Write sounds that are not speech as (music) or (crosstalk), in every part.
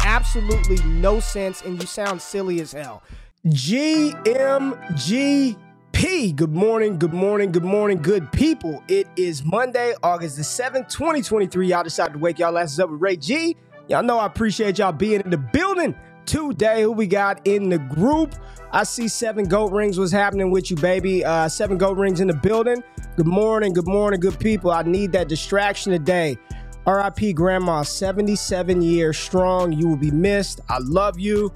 absolutely no sense and you sound silly as hell. GMGP. Good morning, good morning, good morning, good people. It is Monday, August the 7th, 2023. Y'all decided to wake y'all asses up with Ray G. Y'all know I appreciate y'all being in the building today. Who we got in the group? I see seven goat rings. What's happening with you, baby? Uh, seven goat rings in the building. Good morning, good morning, good people. I need that distraction today. RIP Grandma, 77 years strong. You will be missed. I love you.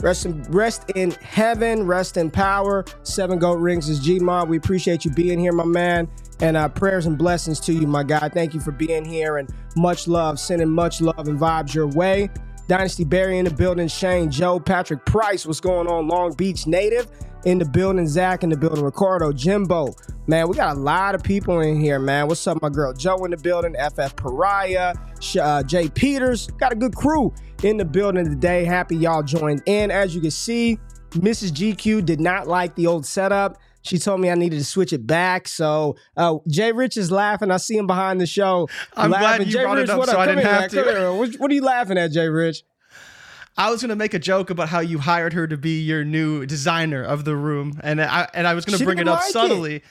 Rest in, rest in heaven, rest in power. Seven goat rings is Gmod. We appreciate you being here, my man. And uh, prayers and blessings to you, my God. Thank you for being here and much love, sending much love and vibes your way. Dynasty Barry in the building, Shane, Joe, Patrick Price, what's going on? Long Beach native in the building, Zach in the building, Ricardo, Jimbo. Man, we got a lot of people in here, man. What's up, my girl Joe in the building, FF Pariah, uh, Jay Peters. Got a good crew in the building today. Happy y'all joined in. As you can see, Mrs. GQ did not like the old setup. She told me I needed to switch it back. So uh, Jay Rich is laughing. I see him behind the show. I'm laughing. glad you Jay brought Rich, it up what so I Come didn't have man. to. What, what are you laughing at, Jay Rich? I was gonna make a joke about how you hired her to be your new designer of the room, and I and I was gonna She bring it up like it. subtly.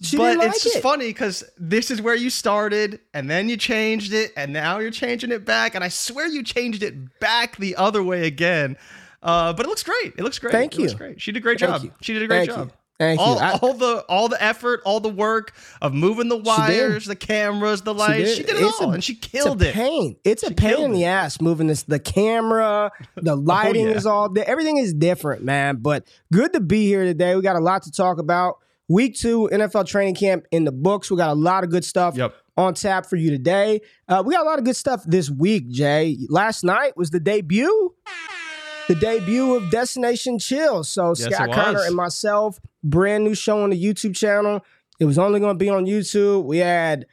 She but didn't it's just it. funny because this is where you started, and then you changed it, and now you're changing it back, and I swear you changed it back the other way again. Uh, but it looks great. It looks great. Thank it looks you. great. She did a great Thank job. you. She did a great Thank job. you. Thank you. all, I- all the all the effort, all the work of moving the wires, the cameras, the lights. She did, it It's all, a- and she killed it's a it. Pain. It's a She pain in the it. Oh, ass moving this. The camera, the (laughs) lighting yeah. is all. Everything is different, man. But good to be here today. We got a lot to talk about. Week two NFL training camp in the books. We got a lot of good stuff Yep. on tap for you today. Uh, we got a lot of good stuff this week, Jay. Last night was the debut. The debut of Destination Chill. So Yes, Scott Connor and myself, brand new show on the YouTube channel. It was only going to be on YouTube. We had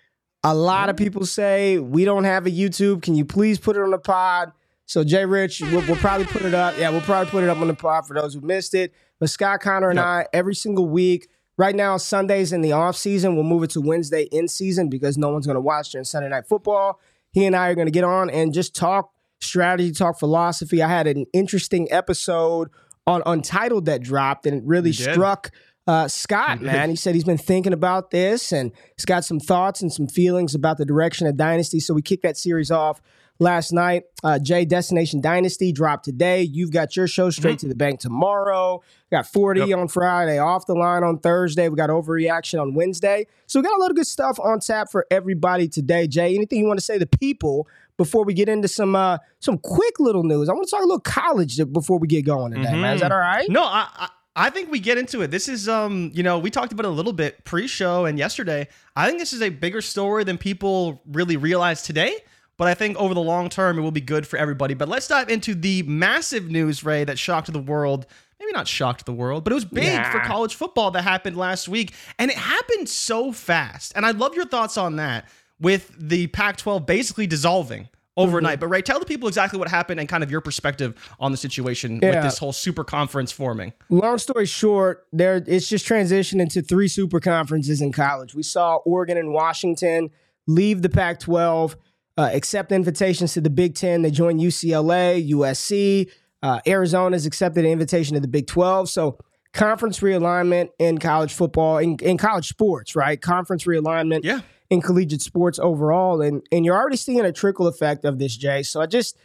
a lot of people say we don't have a YouTube. Can you please put it on the pod? So Jay Rich, we'll, we'll probably put it up. Yeah, we'll probably put it up on the pod for those who missed it. But Scott Connor and Yep. I, every single week, right now Sundays in the off season, we'll move it to Wednesday in season because no one's going to watch during Sunday night football. He and I are going to get on and just talk strategy, talk philosophy. I had an interesting episode on Untitled that dropped, and it really struck uh, Scott, (laughs) man. He said he's been thinking about this and he's got some thoughts and some feelings about the direction of Dynasty. So we kicked that series off last night. Uh, Jay Destination Dynasty dropped today. You've got your show straight to the bank tomorrow. Got 40 Mm-hmm. Yep. on Friday, off the line on Thursday. We got overreaction on Wednesday. So we got a lot of good stuff on tap for everybody today. Jay, anything you want to say to people before we get into some uh, some quick little news? I want to talk a little college before we get going today, man. Is that all right? No, I, I I think we get into it. This is um, you know, we talked about it a little bit pre-show and yesterday. I think this is a bigger story than people really realize today. But I think over the long term, it will be good for everybody. But let's dive into the massive news, Ray, that shocked the world maybe not shocked the world, but it was big Nah. for college football that happened last week. And it happened so fast. And I'd love your thoughts on that with the Pac 12 basically dissolving overnight. But Ray, tell the people exactly what happened and kind of your perspective on the situation with this whole super conference forming. Long story short, there it's just transitioned into three super conferences in college. We saw Oregon and Washington leave the Pac-12, uh, accept invitations to the Big Ten. They joined UCLA, USC. Uh, Arizona's accepted an invitation to the Big 12. So conference realignment in college football, in, in college sports, right? Conference realignment Yeah. In collegiate sports overall. And and you're already seeing a trickle effect of this, Jay. So I just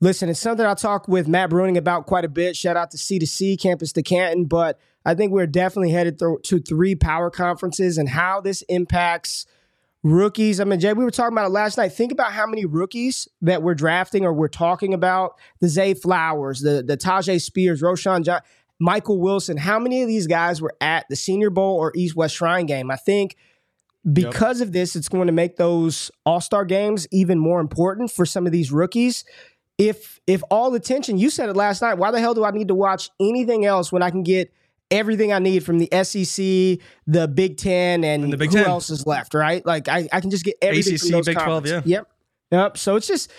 listen, it's something I talk with Matt Bruning about quite a bit. Shout out to C2C, Campus to Canton. But I think we're definitely headed to three power conferences and how this impacts rookies. I mean, Jay, we were talking about it last night. Think about how many rookies that we're drafting or we're talking about. The Zay Flowers, the, the Tyjae Spears, Roshan John, Michael Wilson. How many of these guys were at the Senior Bowl or East West Shrine game? I think because of this, it's going to make those All Star games even more important for some of these rookies. If if all the tension, you said it last night. Why the hell do I need to watch anything else when I can get everything I need from the SEC, the Big Ten, and, the Big who Ten. else is left? Right? Like I, I can just get everything ACC, from those Big 12, yeah. Yep. Yep. So it's just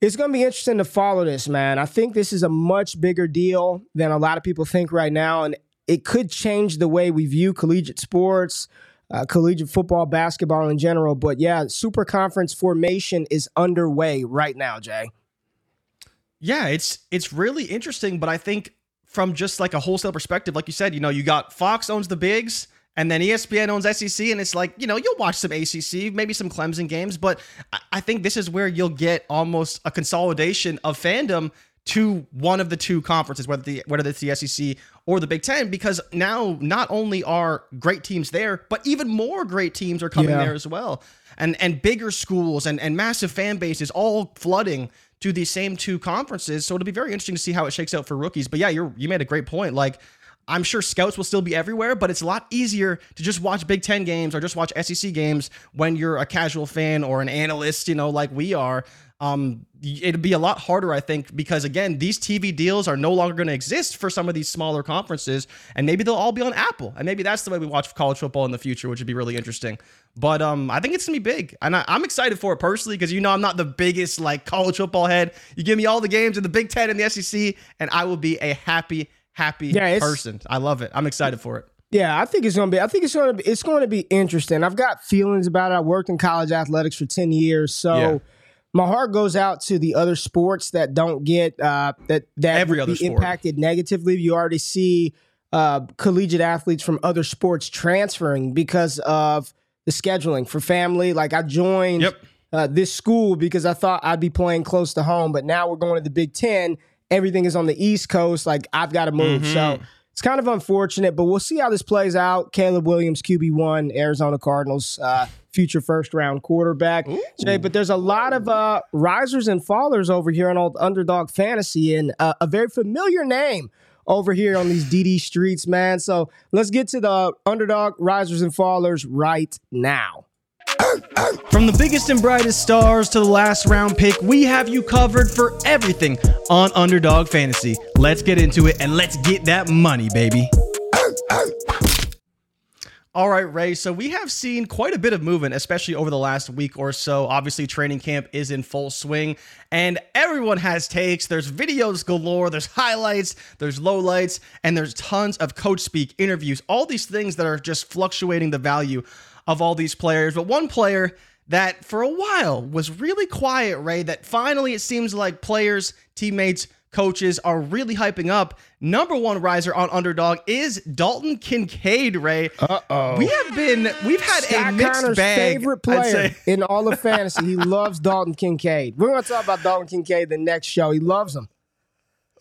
it's going to be interesting to follow this, man. I think this is a much bigger deal than a lot of people think right now, and it could change the way we view collegiate sports, uh, collegiate football, basketball in general. But yeah, super conference formation is underway right now, Jay. Yeah, it's it's really interesting, but I think from just like a wholesale perspective, like you said, you know, you got Fox owns the bigs, and then ESPN owns SEC, and it's like you know you'll watch some ACC, maybe some Clemson games, but I think this is where you'll get almost a consolidation of fandom to one of the two conferences, whether the whether it's the SEC or the Big Ten, because now not only are great teams there, but even more great teams are coming Yeah. there as well, and and bigger schools and and massive fan bases all flooding to these same two conferences. So it'll be very interesting to see how it shakes out for rookies. But yeah, you're you made a great point. Like I'm sure scouts will still be everywhere, but it's a lot easier to just watch Big Ten games or just watch SEC games when you're a casual fan or an analyst, you know, like we are. Um, it'd be a lot harder, I think, because again, these TV deals are no longer going to exist for some of these smaller conferences, and maybe they'll all be on Apple, and maybe that's the way we watch college football in the future, which would be really interesting. But um, I think it's gonna be big, and I, I'm excited for it personally because you know I'm not the biggest like college football head. You give me all the games in the Big Ten and the SEC, and I will be a happy, happy Yeah, person. I love it. I'm excited for it. Yeah, I think it's gonna be. I think it's gonna be. It's going to be interesting. I've got feelings about it. I worked in college athletics for ten years, so Yeah. My heart goes out to the other sports that don't get uh, that that Every other be sport. impacted negatively. You already see uh, collegiate athletes from other sports transferring because of the scheduling for family. Like I joined Yep. uh, this school because I thought I'd be playing close to home, but now we're going to the Big Ten. Everything is on the East Coast. Like I've got to move. Mm-hmm. So it's kind of unfortunate, but we'll see how this plays out. Caleb Williams, QB one, Arizona Cardinals, uh, future first round quarterback. Jay, but there's a lot of uh, risers and fallers over here on old underdog fantasy, and uh, a very familiar name over here on these DD streets, man. So let's get to the underdog risers and fallers right now. From the biggest and brightest stars to the last round pick, we have you covered for everything on Underdog Fantasy. Let's get into it and let's get that money, baby. All right, Ray. So we have seen quite a bit of movement, especially over the last week or so. Obviously, training camp is in full swing, and everyone has takes. There's videos galore, there's highlights, there's lowlights, and there's tons of coach speak, interviews, all these things that are just fluctuating the value of all these players. But one player that for a while was really quiet, Ray, that finally it seems like players, teammates, coaches are really hyping up. Number one riser on underdog is Dalton Kincaid, Ray. Uh oh. We have been, we've had a mixed Connor's bag. favorite player in all of fantasy. He loves Dalton Kincaid. We're going to talk about Dalton Kincaid the next show. He loves him.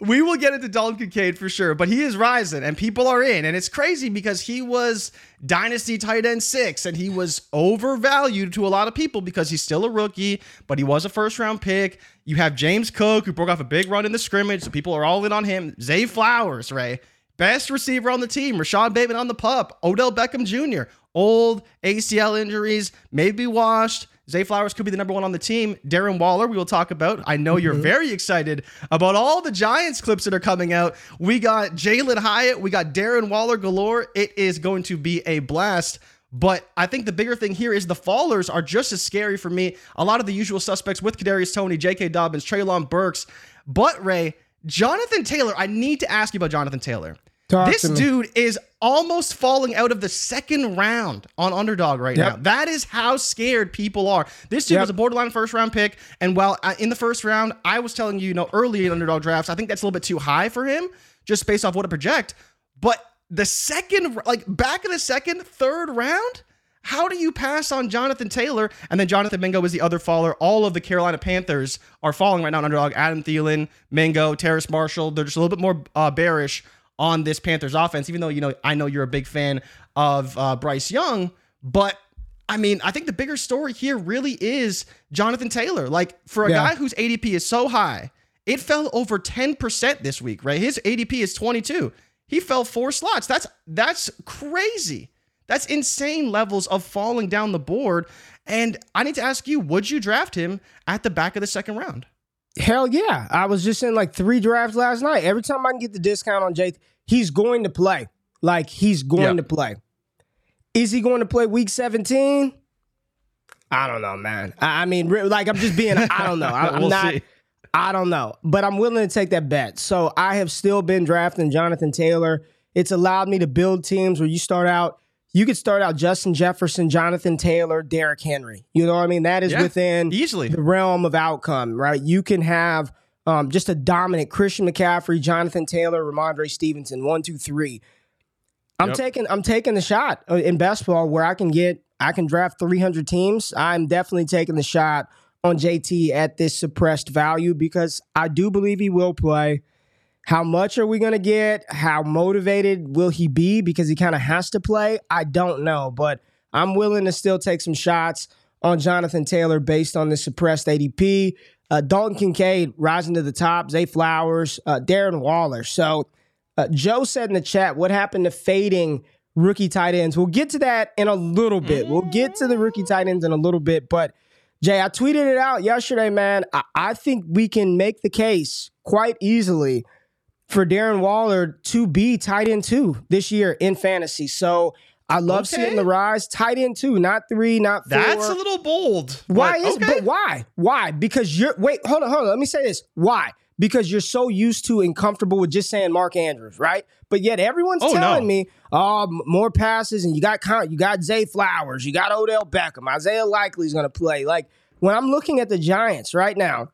We will get into Dalton Kincaid for sure, but he is rising and people are in. And it's crazy because he was dynasty tight end six and he was overvalued to a lot of people because he's still a rookie, but he was a first round pick. You have James Cook, who broke off a big run in the scrimmage, so people are all in on him. Zay Flowers, Ray, best receiver on the team. Rashod Bateman on the pup. Odell Beckham Jr., old ACL injuries, maybe washed. Zay Flowers could be the number one on the team. Darren Waller, we will talk about. I know you're mm-hmm. very excited about all the Giants clips that are coming out. We got Jalin Hyatt, we got Darren Waller galore. It is going to be a blast. But I think the bigger thing here is the fallers are just as scary for me. A lot of the usual suspects with Kadarius Toney, J.K. Dobbins, Treylon Burks. But Ray, Jonathan Taylor, I need to ask you about Jonathan Taylor. Talk this dude is almost falling out of the second round on underdog right Yep. now. That is how scared people are. This dude Yep. was a borderline first round pick. And while I, in the first round, I was telling you, you know, early in underdog drafts, I think that's a little bit too high for him just based off what to project. But the second, like back in the second, third round, how do you pass on Jonathan Taylor? And then Jonathan Mingo is the other faller. All of the Carolina Panthers are falling right now on underdog. Adam Thielen, Mingo, Terrace Marshall. They're just a little bit more uh, bearish on this Panthers offense, even though, you know, I know you're a big fan of uh, Bryce Young. But I mean, I think the bigger story here really is Jonathan Taylor. Like for a Yeah. guy whose ADP is so high, it fell over 10% this week, right? His ADP is 22. He fell four slots. That's that's crazy. That's insane levels of falling down the board. And I need to ask you, would you draft him at the back of the second round? Hell yeah. I was just in like three drafts last night. Every time I can get the discount on Jay, he's going to play. Like he's going Yep. to play. Is he going to play week 17? I don't know, man. I, I mean, like I'm just being, I don't know. (laughs) I, am We'll not, see. I don't know. But I'm willing to take that bet. So I have still been drafting Jonathan Taylor. It's allowed me to build teams where you start out, you could start out Justin Jefferson, Jonathan Taylor, Derrick Henry. You know what I mean? That is Yeah, within easily. the realm of outcome, right? You can have um, just a dominant Christian McCaffrey, Jonathan Taylor, Rhamondre Stevenson, one, two, three. I'm Yep. taking I'm taking the shot uh, in best ball where I can get I can draft 300 teams. I'm definitely taking the shot on JT at this suppressed value because I do believe he will play. How much are we going to get? How motivated will he be because he kind of has to play? I don't know, but I'm willing to still take some shots on Jonathan Taylor based on the suppressed ADP. Uh, Dalton Kincaid rising to the top, Zay Flowers, uh, Darren Waller. So uh, Joe said in the chat, what happened to fading rookie tight ends? We'll get to that in a little bit. We'll get to the rookie tight ends in a little bit. But Jay, I tweeted it out yesterday, man. I, I think we can make the case quite easily for Darren Waller to be tight end two this year in fantasy. So I love Okay. seeing the rise. Tight end two, not three, not four. That's a little bold. Why is okay. but why? Why? Because you're wait, hold on, hold on. Let me say this. Why? Because you're so used to and comfortable with just saying Mark Andrews, right? But yet everyone's Oh, telling no. me, oh, more passes, and you got Con- you got Zay Flowers, you got Odell Beckham, Isaiah Likely's gonna play. Like when I'm looking at the Giants right now,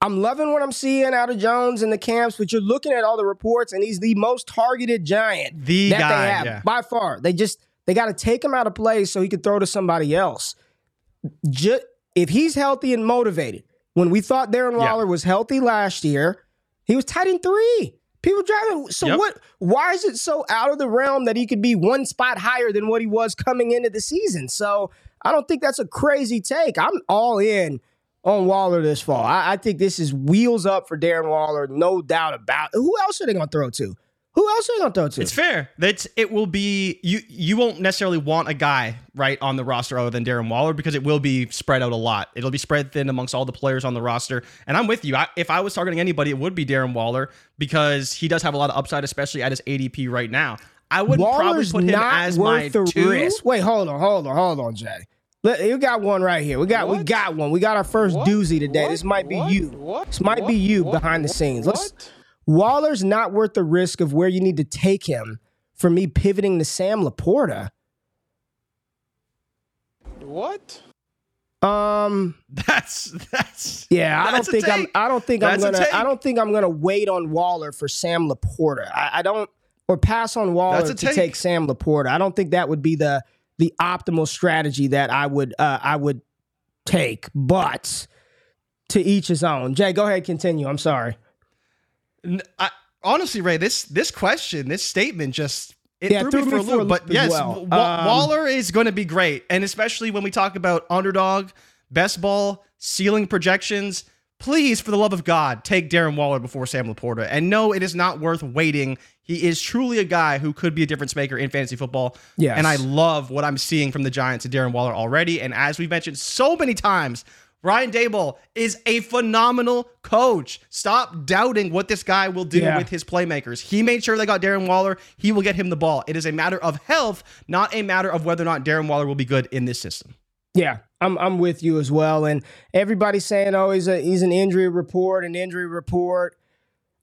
I'm loving what I'm seeing out of Jones and the camps, but you're looking at all the reports, and he's the most targeted giant The that guy, they have yeah. by far. They just they got to take him out of play so he could throw to somebody else. Just if he's healthy and motivated, when we thought Darren Yeah. Waller was healthy last year, he was tight in three. People driving. So Yep. what? Why is it so out of the realm that he could be one spot higher than what he was coming into the season? So I don't think that's a crazy take. I'm all in on Waller this fall. I, I think this is wheels up for Darren Waller, no doubt about. Who else are they going to throw to? Who else are they going to throw to? It's fair. That's it will be you you won't necessarily want a guy right on the roster other than Darren Waller because it will be spread out a lot. It'll be spread thin amongst all the players on the roster. And I'm with you. I, if I was targeting anybody, it would be Darren Waller because he does have a lot of upside, especially at his ADP right now. I wouldn't probably put him as my two. risk. Wait, hold on, hold on, hold on, Jay. Let, you got one right here. We got we got one. We got our first What? doozy today. What? This might be What? you. What? This might be you What? behind the scenes. Let's What? Waller's not worth the risk of where you need to take him for me pivoting to Sam Laporta. What? Um That's that's yeah, I don't That's a think I'm. I don't think I'm gonna. I don't think I'm gonna wait on Waller for Sam Laporta. I, I don't or pass on Waller to take. take Sam Laporta. I don't think that would be the the optimal strategy that I would uh, I would take. But to each his own. Jay, go ahead, continue. I'm sorry. I, honestly, Ray, this this question, this statement, just it Yeah, threw, me for a loop. But yes, well. Um, Waller is going to be great, and especially when we talk about underdog, best ball, ceiling projections. Please, for the love of God, take Darren Waller before Sam Laporta. And no, it is not worth waiting. He is truly a guy who could be a difference maker in fantasy football. Yes. And I love what I'm seeing from the Giants and Darren Waller already. And as we've mentioned so many times, Ryan Daboll is a phenomenal coach. Stop doubting what this guy will do Yeah. with his playmakers. He made sure they got Darren Waller. He will get him the ball. It is a matter of health, not a matter of whether or not Darren Waller will be good in this system. Yeah, I'm I'm with you as well. And everybody's saying, oh, he's a he's an injury report, an injury report.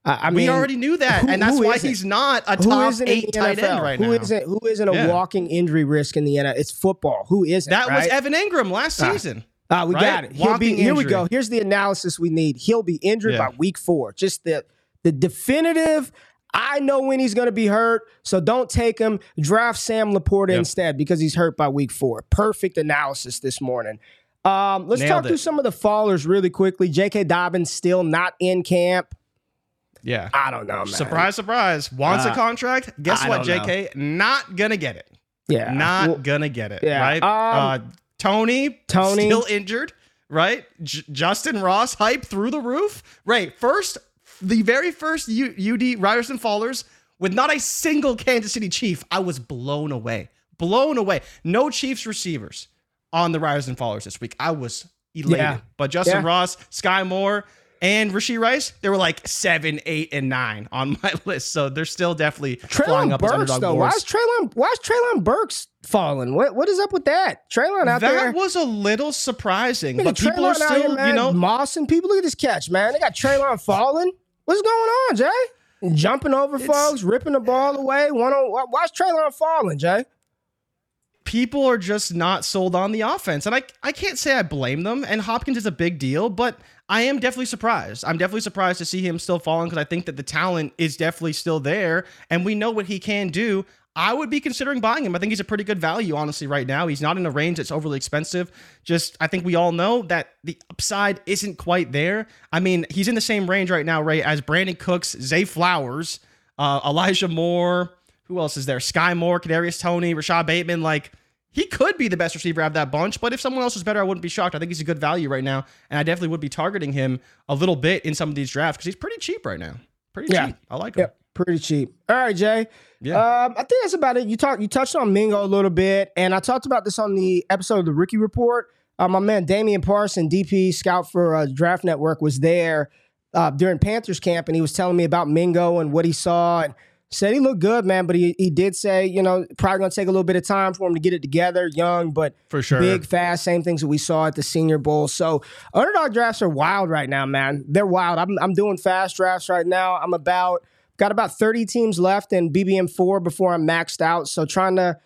I we mean, already knew that, who- and that's why isn't? he's not a who top isn't eight tight NFL? end right Who now. isn't who isn't a Yeah. walking injury risk in the NFL? It's football. Who isn't? That was? Evan Engram last Ah. season. Ah, we right? got it. He'll be here. We go. Here's the analysis we need. He'll be injured Yeah. by week four. Just the the definitive. I know when he's going to be hurt, so don't take him. Draft Sam Laporta Yep. instead because he's hurt by week four. Perfect analysis this morning. Um, let's Nailed talk it. through some of the fallers really quickly. J.K. Dobbins still not in camp. Yeah. I don't know, man. Surprise, surprise. Wants Uh, a contract. Guess I what, don't know. JK? Not gonna get it. Yeah, Not Well, gonna get it. yeah, Right? um, uh, Toney, Toney. still injured. Right? J- Justyn Ross hype through the roof. Right. First, the very first U- UD Riders and Fallers with not a single Kansas City Chief. I was blown away. Blown away. No Chiefs receivers on the Riders and Fallers this week. I was elated. Yeah. But Justyn Yeah. Ross, Skyy Moore, and Rasheed Rice, they were like seven, eight, and nine on my (laughs) list. So they're still definitely flying Treylon up as Burks underdog though. Why is Treylon? Why is Treylon Burks falling? What what is up with that? Treylon out that there. That was a little surprising, but people are Treylon still, here, man, you know, Moss and people. Look at this catch, man. They got Treylon falling. What's going on, Jay? Jumping over It's- folks, ripping the ball away. One on. why- Why's Treylon falling, Jay? People are just not sold on the offense. And I I can't say I blame them. And Hopkins is a big deal, but I am definitely surprised. I'm definitely surprised to see him still falling because I think that the talent is definitely still there and we know what he can do. I would be considering buying him. I think he's a pretty good value, honestly, right now. He's not in a range that's overly expensive. Just, I think we all know that the upside isn't quite there. I mean, he's in the same range right now, right, as Brandin Cooks, Zay Flowers, uh, Elijah Moore. Who else is there? Skyy Moore, Kadarius Toney, Rashod Bateman. Like, he could be the best receiver out of that bunch, but if someone else was better, I wouldn't be shocked. I think he's a good value right now, and I definitely would be targeting him a little bit in some of these drafts because he's pretty cheap right now. Pretty Yeah. cheap. I like him. Yep, pretty cheap. All right, Jay. Yeah. Um, I think that's about it. You talked. You touched on Mingo a little bit, and I talked about this on the episode of the Rookie Report. Uh, my man Damian Parson, DP scout for uh, Draft Network, was there uh, during Panthers camp, and he was telling me about Mingo and what he saw, and said he looked good, man. But he he did say, you know, probably gonna take a little bit of time for him to get it together. Young, but For sure. big, fast, same things that we saw at the Senior Bowl. So underdog drafts are wild right now, man. They're wild. I'm I'm doing fast drafts right now. I'm about got about 30 teams left in BBM four before I'm maxed out. So trying to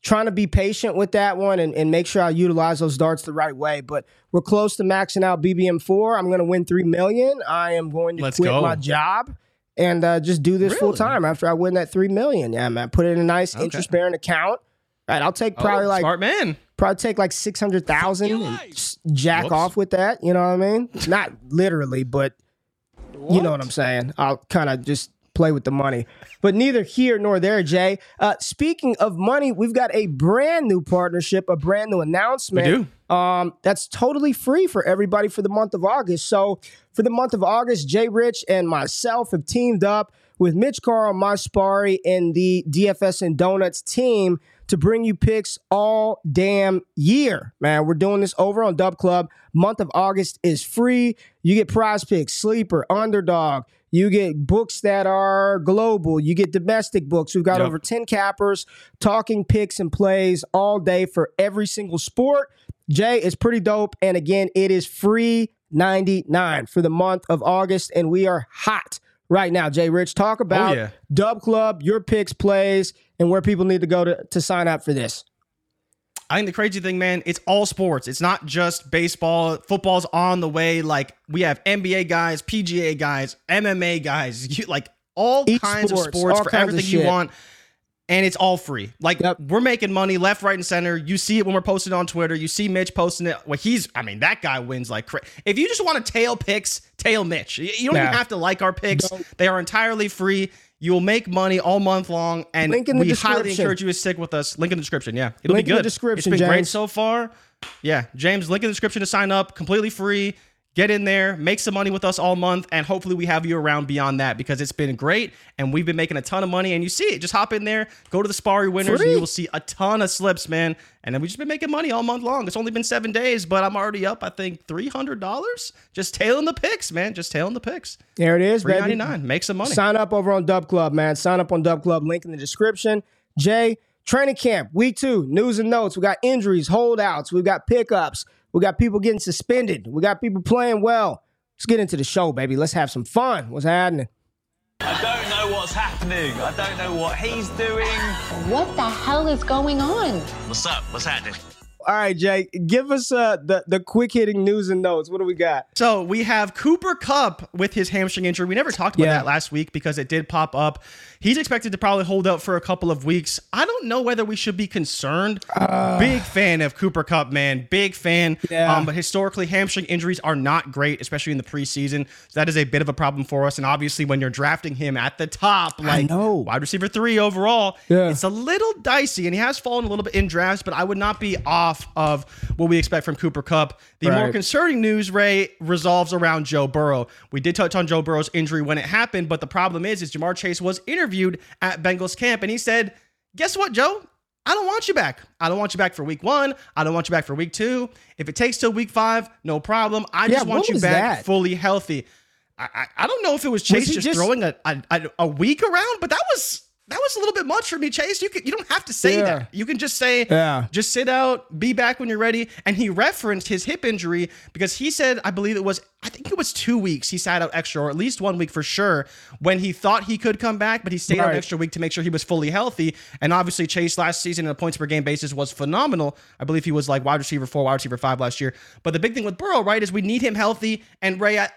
trying to be patient with that one and, and make sure I utilize those darts the right way. But we're close to maxing out BBM four. I'm gonna win three million. I am going to Let's quit go. my job. And uh, just do this full time after I win that three million. Yeah, man. Put it in a nice Okay. interest bearing account. Right, I'll take probably Oh, like smart man. probably take like six hundred thousand and jack Whoops. off with that. You know what I mean? (laughs) Not literally, but you know what I'm saying. I'll kind of just play with the money. But neither here nor there, Jay. Uh, speaking of money, we've got a brand new partnership, a brand new announcement. We do. Um, that's totally free for everybody for the month of August. So for the month of August, Jay Rich and myself have teamed up with Mitch Carl, Maspari, and the DFS and Donuts team to bring you picks all damn year. Man, we're doing this over on Dub Club. Month of August is free. You get prize picks, sleeper, underdog. You get books that are global. You get domestic books. We've got Yep. over 10 cappers talking picks and plays all day for every single sport. Jay, it's pretty dope. And again, it is free 99 for the month of August. And we are hot right now. Jay Rich, talk oh, about yeah. Dub Club, your picks, plays, and where people need to go to, to sign up for this. I think the crazy thing, man, it's all sports. It's not just baseball. Football's on the way. Like we have NBA guys, PGA guys, MMA guys, (laughs) you, like all Each kinds sports, of sports for everything you want. And it's all free. Like Yep. we're making money left, right, and center. You see it when we're posting on Twitter. You see Mitch posting it. Well, he's, I mean, that guy wins like cra- If you just want to tail picks, tail Mitch. You don't even have to like our picks. Don't. They are entirely free. You will make money all month long, and Link in the we highly encourage you to stick with us. Link in the description. Yeah, it'll Link be in the good. description, It's been great so far. Yeah, James, link in the description to sign up, completely free. Get in there, make some money with us all month, and hopefully we have you around beyond that because it's been great and we've been making a ton of money. And you see it. Just hop in there, go to the Sparry winners, Free. and you will see a ton of slips, man. And then we've just been making money all month long. It's only been seven days, but I'm already up, I think, $300. Just tailing the picks, man. Just tailing the picks. There it is, baby. Make some money. Sign up over on Dub Club, man. Sign up on Dub Club. Link in the description. Jay, training camp, week two, news and notes. We got injuries, holdouts. We got pickups. We got people getting suspended. We got people playing well. Let's get into the show, baby. Let's have some fun. What's happening? I don't know what's happening. I don't know what he's doing. What the hell is going on? What's up? What's happening? All right, Jay, give us uh, the the quick hitting news and notes. What do we got? So we have Cooper Kupp with his hamstring injury. We never talked about Yeah. that last week because it did pop up. He's expected to probably hold out for a couple of weeks. I don't know whether we should be concerned. Big fan of Cooper Kupp, man. Big fan. Yeah. Um, but historically, hamstring injuries are not great, especially in the preseason. So that is a bit of a problem for us. And obviously, when you're drafting him at the top, like wide receiver three overall, Yeah. it's a little dicey. And he has fallen a little bit in drafts, but I would not be off of what we expect from Cooper Kupp. The more concerning news, Ray, resolves around Joe Burrow. We did touch on Joe Burrow's injury when it happened, but the problem is, is Ja'Marr Chase was interviewed at Bengals camp, and he said, "Guess what, Joe? I don't want you back. I don't want you back for week one. I don't want you back for week two. If it takes till week five, no problem. I Yeah, just want you back that? fully healthy." I, I, I don't know if it was Chase he just, just- throwing a a a week around, but that was that was a little bit much for me, Chase. You could, you don't have to say Yeah. that. You can just say, Yeah. just sit out, be back when you're ready. And he referenced his hip injury because he said, I believe it was, I think it was two weeks he sat out extra, or at least one week for sure, when he thought he could come back, but he stayed out Right. an extra week to make sure he was fully healthy. And obviously, Chase last season on a points per game basis was phenomenal. I believe he was like wide receiver four, wide receiver five last year. But the big thing with Burrow, right, is we need him healthy. And Ray, I,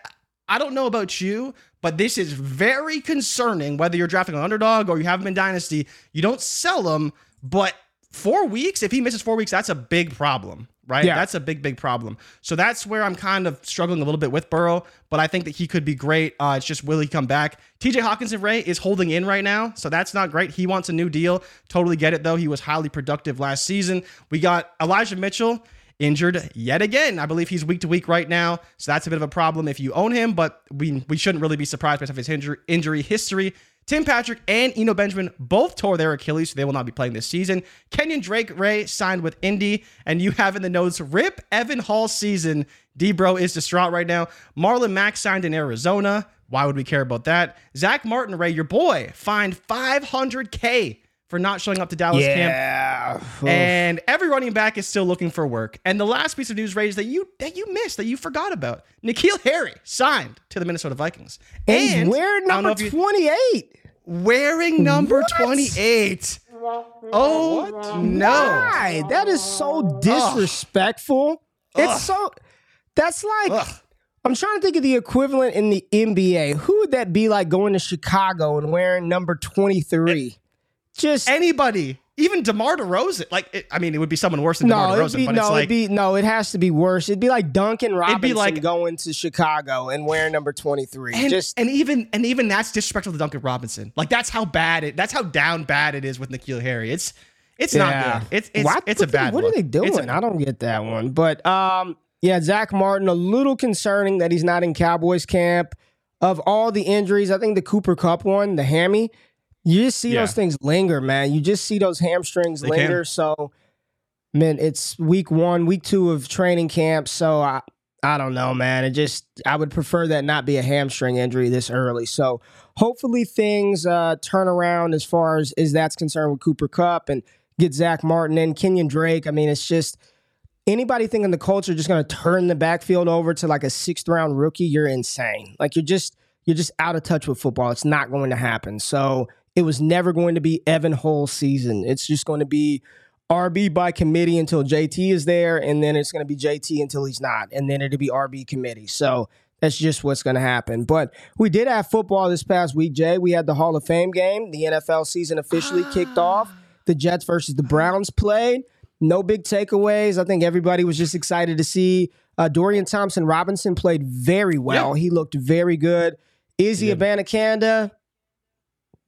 I don't know about you, but this is very concerning whether you're drafting an underdog or you have him in Dynasty. You don't sell him, but four weeks, if he misses four weeks, that's a big problem, right? Yeah. That's a big, big problem. So that's where I'm kind of struggling a little bit with Burrow, but I think that he could be great. Uh, it's just will he come back? TJ Hockenson Ray is holding in right now, so that's not great. He wants a new deal. Totally get it though. He was highly productive last season. We got Elijah Mitchell injured yet again. I believe he's week to week right now, so that's a bit of a problem if you own him. But we we shouldn't really be surprised based off his injury injury history. Tim Patrick and Eno Benjamin both tore their Achilles, so they will not be playing this season. Kenyan Drake Ray signed with Indy, and you have in the notes Rip Evan Hull season. Debro is distraught right now. Marlon Mack signed in Arizona. Why would we care about that? Zack Martin Ray, your boy, fined 500k for not showing up to Dallas camp. Yeah. And every running back is still looking for work. And the last piece of news, is that you that you missed, that you forgot about. N'Keal Harry signed to the Minnesota Vikings. and don't know number you- 28. wearing number What? 28. Oh no. Why? That is so disrespectful. It's so. That's like. Ugh. I'm trying to think of the equivalent in the NBA. Who would that be like going to Chicago and wearing number 23? Just Anybody, even DeMar DeRozan, like it, I mean, it would be someone worse than DeMar no, it'd DeRozan, be, but no, it's like it'd be no. It has to be worse. It'd be like Duncan Robinson like- going to Chicago and wearing number 23. and, Just and even and even that's disrespectful to Duncan Robinson. Like that's how bad it. That's how down bad it is with N'Keal Harry. It's it's not good. It's it's What- it's a what the- bad. What look. are they doing? I don't get that one. But um, yeah, Zack Martin, a little concerning that he's not in Cowboys camp. Of all the injuries, I think the Cooper Kupp one, the hammy, you just see Yeah. those things linger, man. You just see those hamstrings They linger. can. So, man, it's week one, week two of training camp. So I, I don't know, man. It just I would prefer that not be a hamstring injury this early. So hopefully things uh, turn around as far as as that's concerned with Cooper Kupp and get Zack Martin in Kenyan Drake. I mean, it's just anybody thinking the Colts are just going to turn the backfield over to like a sixth round rookie. You're insane. Like you're just you're just out of touch with football. It's not going to happen. So it was never going to be Evan Hull season. It's just going to be RB by committee until JT is there, and then it's going to be JT until he's not, and then it'll be RB committee. So that's just what's going to happen. But we did have football this past week, Jay. We had the Hall of Fame game. The NFL season officially kicked off. The Jets versus the Browns played. No big takeaways. I think everybody was just excited to see uh, Dorian Thompson Robinson played very well. He looked very good. Izzy Abanikanda,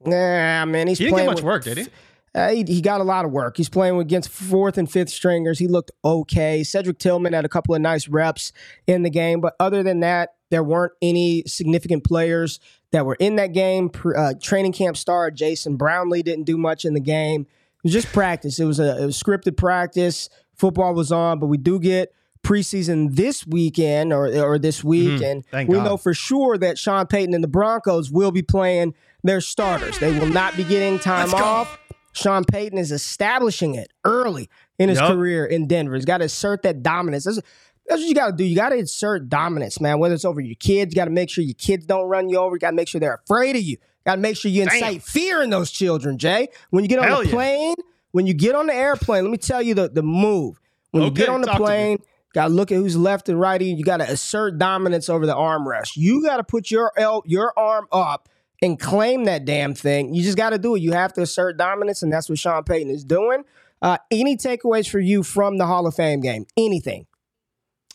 nah, man, he's He didn't playing get much with- work, did he? uh, he, he got a lot of work. He's playing against fourth and fifth stringers. He looked okay. Cedric Tillman had a couple of nice reps in the game, but other than that, there weren't any significant players that were in that game. Uh, training camp star Jason Brownlee didn't do much in the game. It was just practice. It was a it was scripted practice. Football was on, but we do get preseason this weekend or or this week, Mhm. and we God. know for sure that Sean Payton and the Broncos will be playing their starters. They will not be getting time Let's go. off. Sean Payton is establishing it early in his Yup. career in Denver. He's got to assert that dominance. That's, that's what you got to do. You got to insert dominance, man. Whether it's over your kids, you got to make sure your kids don't run you over. You got to make sure they're afraid of you. you Got to make sure you incite Damn. fear in those children, Jay. When you get on Hell the yeah. plane, when you get on the airplane, let me tell you the, the move. When you get on the talk to me. plane, got to look at who's left and right. of You You got to assert dominance over the armrest. You got to put your el- your arm up and claim that damn thing. You just got to do it. You have to assert dominance, and that's what Sean Payton is doing. Uh, any takeaways for you from the Hall of Fame game? Anything?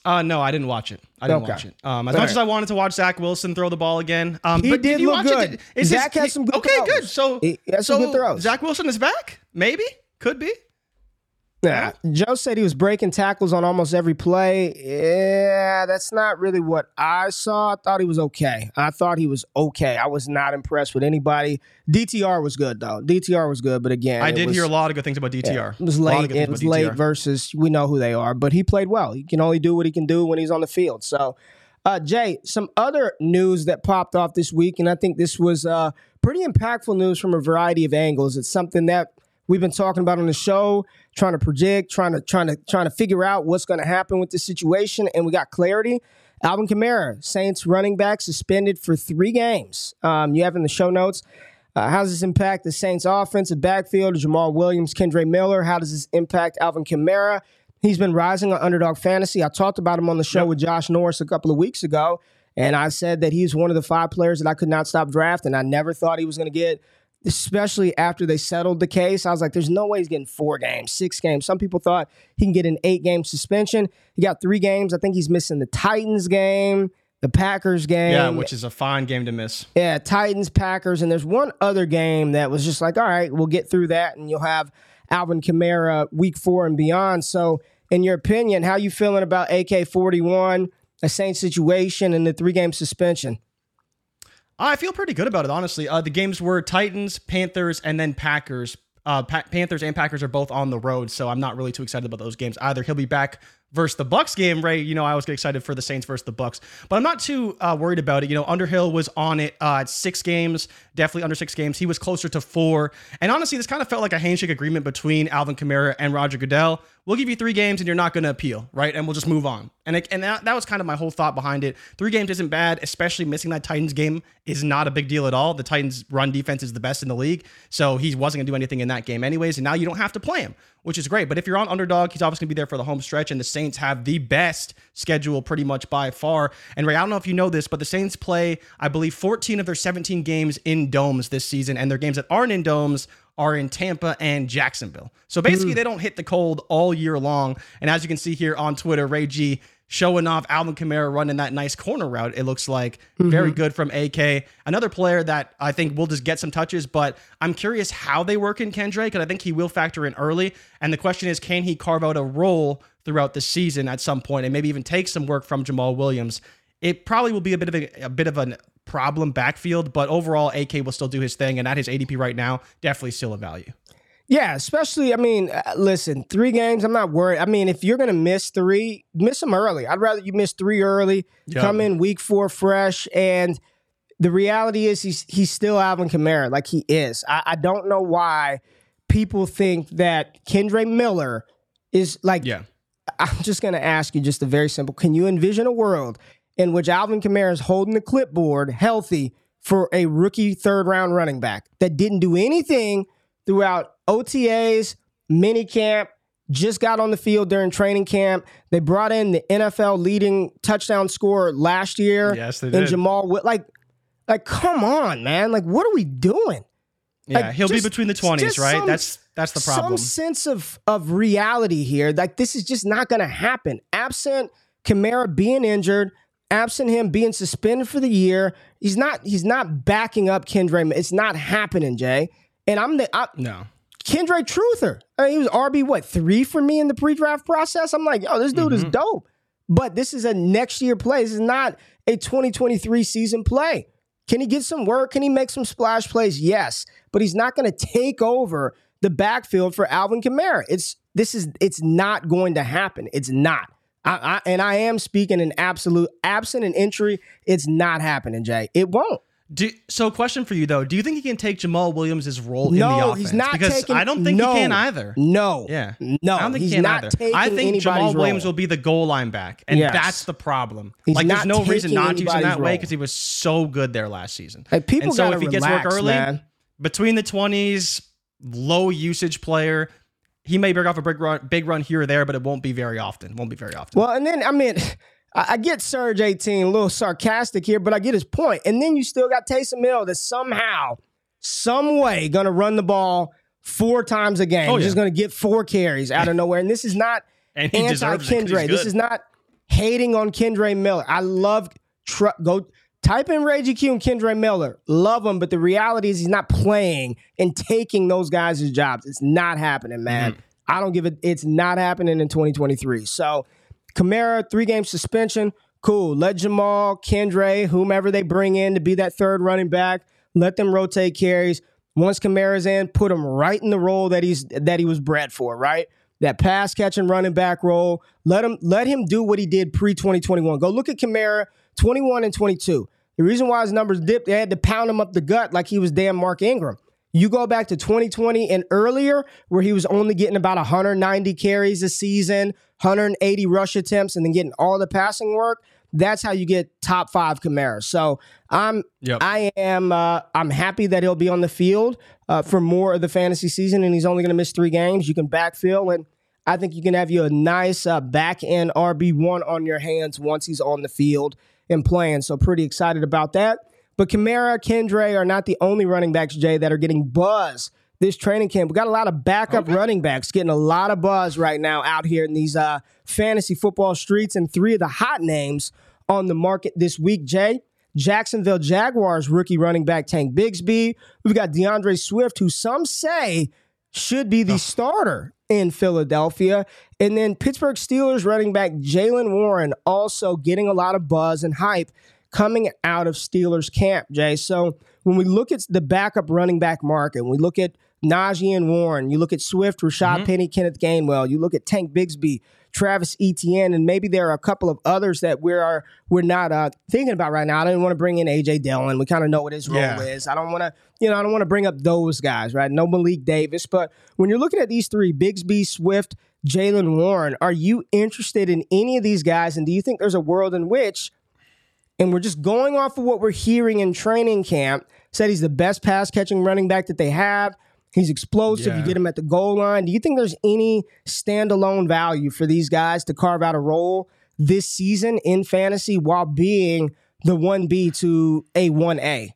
Uh, no, I didn't watch it. I didn't Okay. watch it. Um, as All much right. as I wanted to watch Zach Wilson throw the ball again, um, He but did you look watch good. It? Is Zach his- had some good Okay, throws. good. So, He so good throws. Zach Wilson is back. Maybe could be. Yeah. Joe said he was breaking tackles on almost every play. Yeah, that's not really what I saw. I thought he was okay. I thought he was okay. I was not impressed with anybody. DTR was good though. DTR was good, but again, I did was- hear a lot of good things about DTR. Yeah, it was A lot of late. It was late versus we know who they are, but he played well. He can only do what he can do when he's on the field. So, uh, Jay, some other news that popped off this week, and I think this was uh, pretty impactful news from a variety of angles. It's something that we've been talking about on the show, trying to project, trying to trying to trying to figure out what's going to happen with this situation, and we got clarity. Alvin Kamara, Saints running back, suspended for three games. Um, you have in the show notes. Uh, how does this impact the Saints' offensive backfield? Jamaal Williams, Kendre Miller. How does this impact Alvin Kamara? He's been rising on underdog fantasy. I talked about him on the show with Josh Norris a couple of weeks ago, and I said that he's one of the five players that I could not stop drafting. I never thought he was going to get, especially after they settled the case. I was like, there's no way he's getting four games, six games. Some people thought he can get an eight game suspension. He got three games. I think he's missing the Titans game, the Packers game. Yeah, which is a fine game to miss. Yeah, Titans, Packers, and there's one other game that was just like, all right, we'll get through that, and you'll have Alvin Kamara week four and beyond. So, in your opinion, how you feeling about AK forty one, a Saints situation, and the three game suspension? I feel pretty good about it, honestly. Uh, the games were Titans, Panthers, and then Packers. Uh, Pa- Panthers and Packers are both on the road, so I'm not really too excited about those games either. He'll be back versus the Bucs game, right? You know, I always get excited for the Saints versus the Bucs, but I'm not too uh, worried about it. You know, Underhill was on it uh, at six games, definitely under six games. He was closer to four, and honestly, this kind of felt like a handshake agreement between Alvin Kamara and Roger Goodell. We'll give you three games, and you're not going to appeal, right? And we'll just move on. And it, and that, that was kind of my whole thought behind it. Three games isn't bad, especially missing that Titans game is not a big deal at all. The Titans' run defense is the best in the league, so he wasn't going to do anything in that game anyways. And now you don't have to play him, which is great. But if you're on underdog, he's obviously going to be there for the home stretch. And the Saints have the best schedule pretty much by far. And Ray, I don't know if you know this, but the Saints play, I believe, 14 of their 17 games in domes this season, and their games that aren't in domes are in Tampa and Jacksonville. So basically, hmm. they don't hit the cold all year long. And as you can see here on Twitter, Ray G showing off Alvin Kamara running that nice corner route. It looks like mm-hmm. very good from AK. Another player that I think will just get some touches, but I'm curious how they work in Kendre because I think he will factor in early. And the question is, can he carve out a role throughout the season at some point and maybe even take some work from Jamaal Williams? It probably will be a bit of a, a bit of a problem backfield, but overall, AK will still do his thing, and at his ADP right now, definitely still a value. Yeah, especially, I mean, uh, listen, three games, I'm not worried. I mean, if you're going to miss three, miss them early. I'd rather you miss three early, Yeah. come in week four fresh. And the reality is, he's, he's still Alvin Kamara, like he is. I, I don't know why people think that Kendre Miller is like, Yeah. I'm just going to ask you just a very simple can you envision a world in which Alvin Kamara is holding the clipboard healthy for a rookie third round running back that didn't do anything throughout OTAs, minicamp, just got on the field during training camp. They brought in the NFL leading touchdown scorer last year. Yes, they And did. Jamaal, like, like, come on, man. Like, what are we doing? Yeah, Like, he'll just- be between the 20s, right? some- that's that's the problem. Some sense of of reality here. Like this is just not going to happen. Absent Kamara being injured, absent him being suspended for the year, he's not he's not backing up Kendre. It's not happening, Jay. And I'm the I, no. Kendre Truther. I mean, he was RB what three for me in the pre-draft process. I'm like, yo, this dude is mm-hmm. dope. But this is a next year play. This is not a 2023 season play. Can he get some work? Can he make some splash plays? Yes, but he's not going to take over the backfield for Alvin Kamara. It's this is it's not going to happen. It's not. I, I, and I am speaking in absolute absent an injury. It's not happening, Jay. It won't. Do, so, question for you though: Do you think he can take Jamaal Williams' role in the No, offense? he's not because taking. I don't think no, he can either. No, Yeah, no, I don't think he's he can not either. I think Jamaal Williams role. will be the goal line back, and Yes. that's the problem. He's like, there's no reason not to use him that way because he was so good there last season. Hey, people and so if he gets relax, work early, man. between the twenties, low usage player, he may break off a big run, big run here or there, but it won't be very often. Won't be very often. Well, and then I mean, (laughs) I, get Surge 18 a little sarcastic here, but I get his point. And then you still got Taysom Hill that's somehow, some way, gonna run the ball four times a game. Oh, He's yeah. just gonna get four carries out of (laughs) nowhere. And this is not anti deserves it 'cause he's Kendre. This is not hating on Kendre Miller. I love tr- go type in Ray GQ and Kendre Miller. Love him, but the reality is he's not playing and taking those guys' jobs. It's not happening, man. Mm-hmm. I don't give it. It's not happening in 2023. So Kamara, three game suspension. Cool. Let Jamaal, Kendre, whomever they bring in to be that third running back, let them rotate carries. Once Kamara's in, put him right in the role that he's that he was bred for, right? That pass catching running back role. Let him let him do what he did pre 2021. Go look at Kamara, 21 and 22. The reason why his numbers dipped, they had to pound him up the gut like he was damn Mark Ingram. You go back to 2020 and earlier, where he was only getting about 190 carries a season, 180 rush attempts, and then getting all the passing work. That's how you get top five Kamara. So I'm, Yep. I am, uh, I'm happy that he'll be on the field uh, for more of the fantasy season, and he's only going to miss three games. You can backfill, and I think you can have you a nice uh, back end RB one on your hands once he's on the field and playing. So pretty excited about that. But Kamara, Kendre are not the only running backs, Jay, that are getting buzz this training camp. We got a lot of backup running backs getting a lot of buzz right now out here in these uh, fantasy football streets, and three of the hot names on the market this week, Jay. Jacksonville Jaguars rookie running back Tank Bigsby. We've got D'Andre Swift, who some say should be the starter in Philadelphia. And then Pittsburgh Steelers running back Jaylen Warren also getting a lot of buzz and hype coming out of Steelers camp, Jay. So when we look at the backup running back market, when we look at Najee and Warren, you look at Swift, Rashaad Penny, Kenneth Gainwell, you look at Tank Bigsby, Travis Etienne, and maybe there are a couple of others that we are we're not uh, thinking about right now. I don't want to bring in AJ Dillon. We kind of know what his role Yeah. is. I don't want to, you know, I don't want to bring up those guys, right? No Malik Davis, but when you're looking at these three, Bigsby, Swift, Jaylen Warren, are you interested in any of these guys? And do you think there's a world in which and we're just going off of what we're hearing in training camp. Said he's the best pass catching running back that they have. He's explosive. You get him at the goal line. Do you think there's any standalone value for these guys to carve out a role this season in fantasy while being the 1B to a 1A?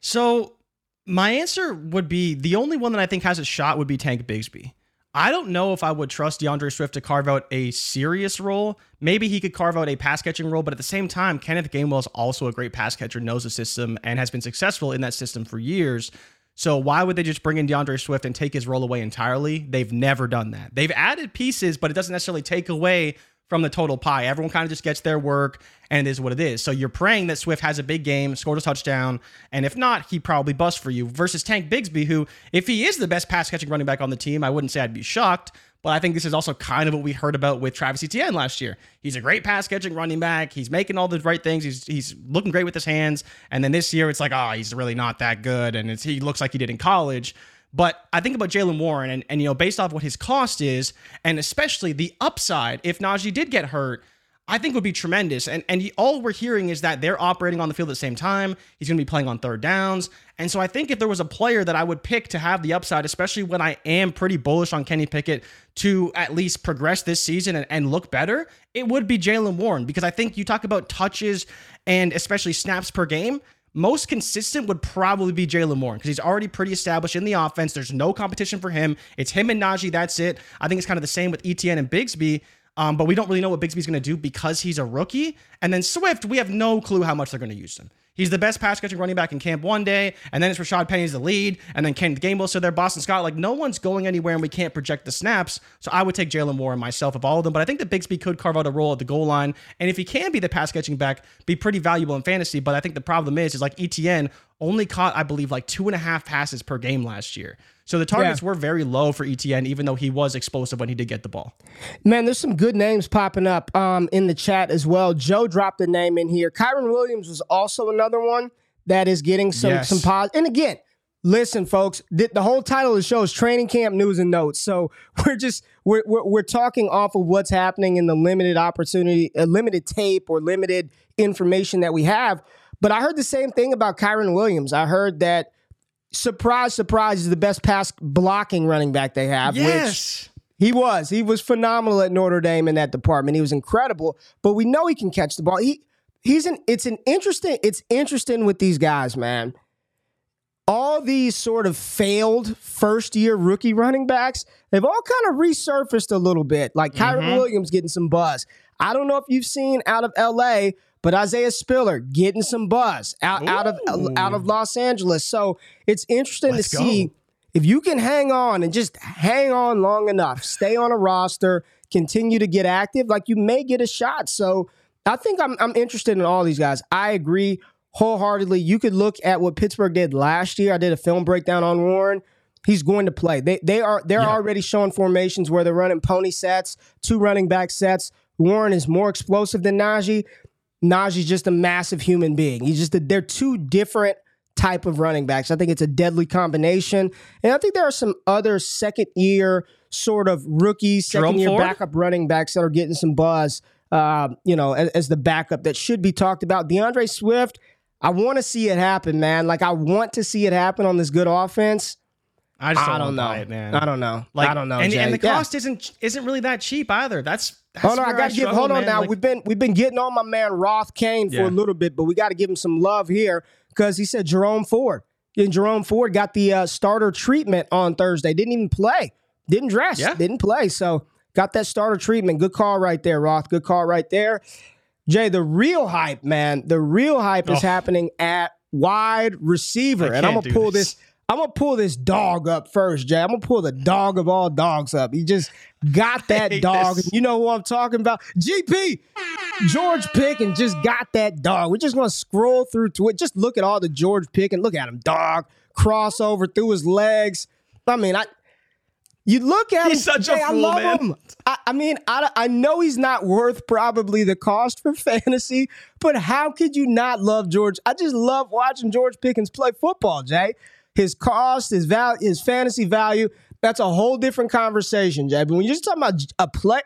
So my answer would be the only one that I think has a shot would be Tank Bigsby. I don't know if I would trust D'Andre Swift to carve out a serious role. Maybe he could carve out a pass catching role, but at the same time, Kenneth Gainwell is also a great pass catcher, knows the system, and has been successful in that system for years. So why would they just bring in D'Andre Swift and take his role away entirely? They've never done that. They've added pieces, but it doesn't necessarily take away from the total pie. Everyone kind of just gets their work and it is what it is. So you're praying that Swift has a big game, scored a touchdown, and if not, he probably busts for you. Versus Tank Bigsby, who, if he is the best pass catching running back on the team, I wouldn't say I'd be shocked. But I think this is also kind of what we heard about with Travis Etienne last year. He's a great pass catching running back. He's making all the right things. He's he's looking great with his hands. And then this year, it's like, oh, he's really not that good, and he looks like he did in college. But I think about Jaylen Warren, and, and you know, based off what his cost is, and especially the upside, if Najee did get hurt, I think would be tremendous. And and he, all we're hearing is that they're operating on the field at the same time. He's going to be playing on third downs. And so I think if there was a player that I would pick to have the upside, especially when I am pretty bullish on Kenny Pickett to at least progress this season and, and look better, it would be Jaylen Warren because I think you talk about touches and especially snaps per game. Most consistent would probably be Jaylen Warren because he's already pretty established in the offense. There's no competition for him. It's him and Najee. That's it. I think it's kind of the same with Etienne and Bigsby. Um, but we don't really know what Bigsby's going to do because he's a rookie. And then Swift, we have no clue how much they're going to use him. He's the best pass catching running back in camp one day, and then it's Rashaad Penny's the lead, and then Kenneth Gainwell still there, Boston Scott. Like no one's going anywhere, and we can't project the snaps. So I would take Jaylen Warren myself of all of them. But I think that Bigsby could carve out a role at the goal line, and if he can be the pass catching back, be pretty valuable in fantasy. But I think the problem is, is like Etienne only caught, I believe, like two and a half passes per game last year. So the targets yeah. were very low for Etienne, even though he was explosive when he did get the ball. Man, there's some good names popping up um, in the chat as well. Joe dropped a name in here. Kyren Williams was also another one that is getting some yes. some pause. And again, listen, folks, the, the, whole title of the show is Training Camp News and Notes. So (laughs) we're just we're, we're, we're talking off of what's happening in the limited opportunity, uh, limited tape or limited information that we have. But I heard the same thing about Kyren Williams. I heard that surprise, surprise, is the best pass blocking running back they have. Yes. he was. He was phenomenal at Notre Dame in that department. He was incredible. But we know he can catch the ball. He he's an it's an interesting, it's interesting with these guys, man. All these sort of failed first year rookie running backs, they've all kind of resurfaced a little bit. Like Kyren mm-hmm. Williams getting some buzz. I don't know if you've seen out of LA, but Isaiah Spiller getting some buzz out, out of out of Los Angeles. So it's interesting Let's to go. see if you can hang on and just hang on long enough, stay on a roster, continue to get active, like you may get a shot. So I think I'm I'm interested in all these guys. I agree wholeheartedly. You could look at what Pittsburgh did last year. I did a film breakdown on Warren. He's going to play. They they are they're yeah. already showing formations where they're running pony sets, two running back sets. Warren is more explosive than Najee. Najee's just a massive human being. He's just a, they're two different type of running backs. I think it's a deadly combination. And I think there are some other second year sort of rookie, second year backup running backs that are getting some buzz. Uh, you know, as, as the backup that should be talked about. D'Andre Swift, I want to see it happen, man. Like I want to see it happen on this good offense. I just don't, I don't know, it, man. I don't know. Like I don't know, and, and the cost yeah. isn't isn't really that cheap either. That's, that's hold on. I got to give. Hold on man. now. Like, we've been we've been getting on my man Roth Kane for yeah. a little bit, but we got to give him some love here because he said Jerome Ford and Jerome Ford got the uh, starter treatment on Thursday. Didn't even play. Didn't dress. Yeah. Didn't play. So got that starter treatment. Good call right there, Roth. Good call right there. Jay, the real hype, man. The real hype oh. is happening at wide receiver, and I'm gonna pull this. this I'm gonna pull this dog up first, Jay. I'm gonna pull the dog of all dogs up. He just got (laughs) that dog. This. You know who I'm talking about? GP George Pickens just got that dog. We're just gonna scroll through to it. Just look at all the George Pickens. Look at him, dog crossover through his legs. I mean, I you look at he's him. such a fool, I love man. him. I, I mean, I, I know he's not worth probably the cost for (laughs) fantasy, but how could you not love George? I just love watching George Pickens play football, Jay his cost, his value, his fantasy value. That's a whole different conversation, Jay. But when you're just talking about a play,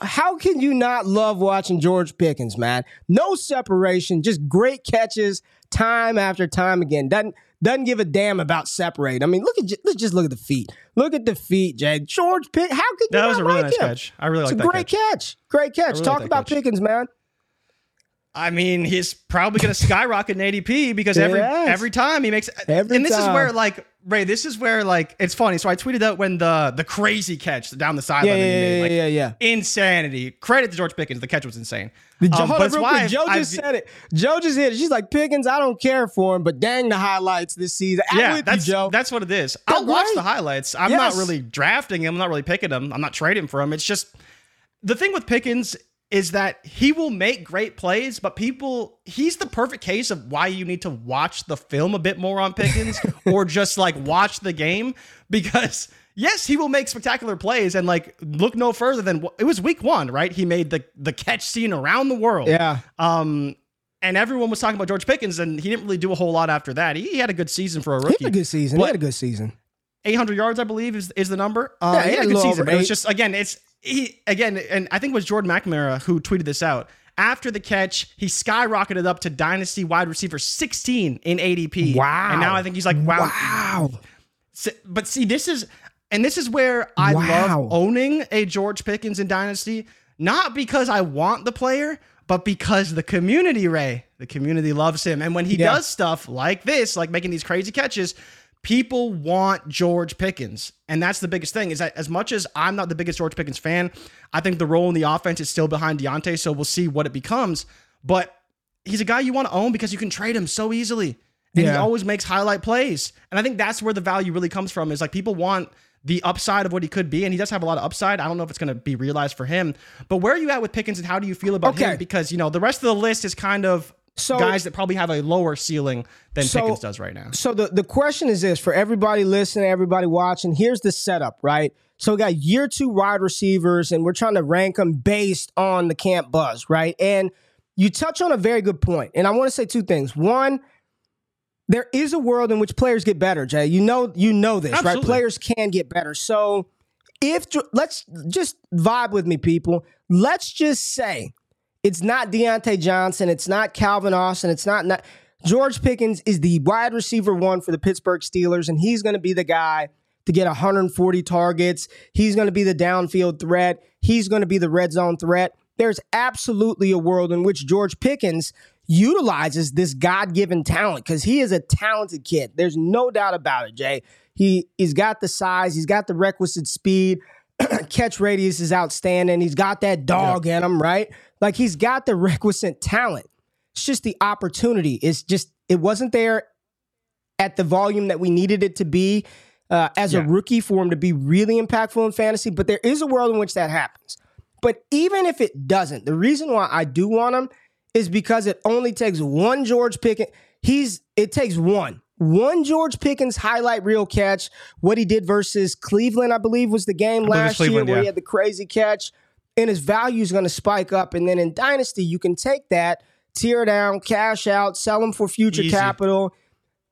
how can you not love watching George Pickens, man? No separation, just great catches time after time again. Doesn't doesn't give a damn about separate. I mean, look at let's just look at the feet. Look at the feet, Jay. George Pick. How could you? That was a really like nice him? catch. I really like that. It's a great catch. catch. Great catch. Really Talk like about catch. Pickens, man. I mean, he's probably going to skyrocket in ADP because every yes. every time he makes every and this time. is where like Ray, this is where like it's funny. So I tweeted out when the the crazy catch down the sideline. Yeah, yeah, made, like, yeah, yeah. Insanity. Credit to George Pickens. The catch was insane. The, um, real quick. Joe just said it. Joe just hit it. She's like Pickens. I don't care for him, but dang the highlights this season. I'm yeah, that's you, Joe. That's what it is. I'll watch the highlights. I'm yes. not really drafting him. I'm not really picking him. I'm not trading for him. It's just the thing with Pickens is that he will make great plays, but people, he's the perfect case of why you need to watch the film a bit more on Pickens (laughs) or just like watch the game because yes, he will make spectacular plays and like look no further than it was week one, right? He made the the catch scene around the world. Yeah. Um, and everyone was talking about George Pickens, and he didn't really do a whole lot after that. He, he had a good season for a rookie. He had a good season. He had a good season. 800 yards, I believe, is, is the number. Um, yeah, he, he had a good season. But it was just again, it's he again, and I think it was Jordan McNamara who tweeted this out. After the catch, he skyrocketed up to dynasty wide receiver 16 in ADP. Wow. And now I think he's like, wow. Wow. So, but see, this is, and this is where I wow. love owning a George Pickens in dynasty, not because I want the player, but because the community, Ray, the community loves him. And when he yeah. does stuff like this, like making these crazy catches, people want George Pickens. And that's the biggest thing is that as much as I'm not the biggest George Pickens fan, I think the role in the offense is still behind Diontae. So we'll see what it becomes. But he's a guy you want to own because you can trade him so easily. And he always makes highlight plays. And I think that's where the value really comes from is like people want the upside of what he could be. And he does have a lot of upside. I don't know if it's going to be realized for him. But where are you at with Pickens and how do you feel about Okay. him? Because, you know, the rest of the list is kind of So- guys that probably have a lower ceiling than So- Pickens does right now. So the, the question is this for everybody listening, everybody watching, here's the setup, right? So we got year two wide receivers, and we're trying to rank them based on the camp buzz, right? And you touch on a very good point. And I want to say two things. One, there is a world in which players get better, Jay. You know, you know this, right? Players can get better. So if let's just vibe with me, people. Let's just say it's not Diontae Johnson, it's not Calvin Austin, it's not, not George Pickens is the wide receiver one for the Pittsburgh Steelers, and he's going to be the guy to get 140 targets. He's going to be the downfield threat. He's going to be the red zone threat. There's absolutely a world in which George Pickens utilizes this God given talent because he is a talented kid. There's no doubt about it, Jay. He, he's got the size, he's got the requisite speed. (clears throat) Catch radius is outstanding. He's got that dog in him, right? Like he's got the (laughs) requisite talent. It's just the opportunity. It's just, it wasn't there at the volume that we needed it to be uh, as a rookie for him to be really impactful in fantasy. But there is a world in which that happens. But even if it doesn't, the reason why I do want him is because it only takes one George Pickens. He's it takes one. One George Pickens highlight reel catch. What he did versus Cleveland, I believe, was the game last year where he had the crazy catch. And his value is going to spike up. And then in Dynasty, you can take that, tear down, cash out, sell him for future Easy. capital.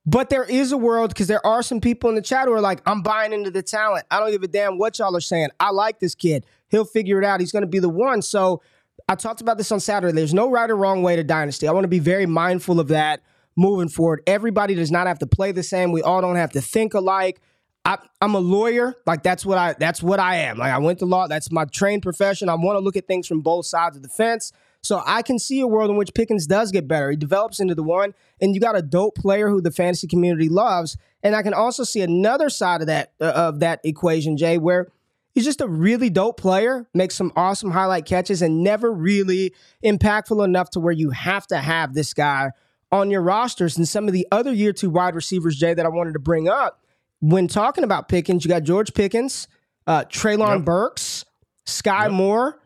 But there is a world because there are some people in the chat who are like, I'm buying into the talent. I don't give a damn what y'all are saying. I like this kid. He'll figure it out. He's going to be the one. So I talked about this on Saturday. There's no right or wrong way to dynasty. I want to be very mindful of that moving forward. Everybody does not have to play the same. We all don't have to think alike. I, I'm a lawyer. Like that's what I that's what I am. Like I went to law. That's my trained profession. I want to look at things from both sides of the fence. So I can see a world in which Pickens does get better. He develops into the one, and you got a dope player who the fantasy community loves. And I can also see another side of that uh, of that equation, Jay, where he's just a really dope player, makes some awesome highlight catches, and never really impactful enough to where you have to have this guy on your rosters. And some of the other year two wide receivers, Jay, that I wanted to bring up when talking about Pickens, you got George Pickens, uh, Treylon Burks, Skyy Moore,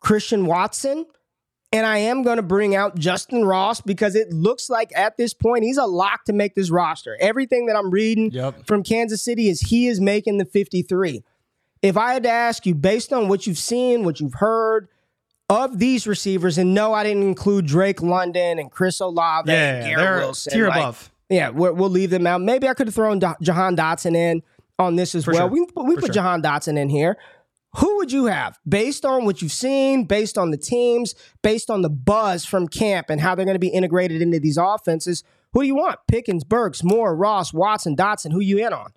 Christian Watson. And I am going to bring out Justyn Ross because it looks like at this point he's a lock to make this roster. Everything that I'm reading Yep. from Kansas City is he is making the 53. If I had to ask you, based on what you've seen, what you've heard of these receivers, and no, I didn't include Drake London and Chris Olave and Yeah, Garrett they're Wilson. tier like, above. Yeah, we're, we'll leave them out. Maybe I could have thrown Do- Jahan Dotson in on this as well. sure. We, we For put sure. Jahan Dotson in here. Who would you have based on what you've seen, based on the teams, based on the buzz from camp and how they're going to be integrated into these offenses? Who do you want? Pickens, Burks, Moore, Ross, Watson, Dotson. Who you in on?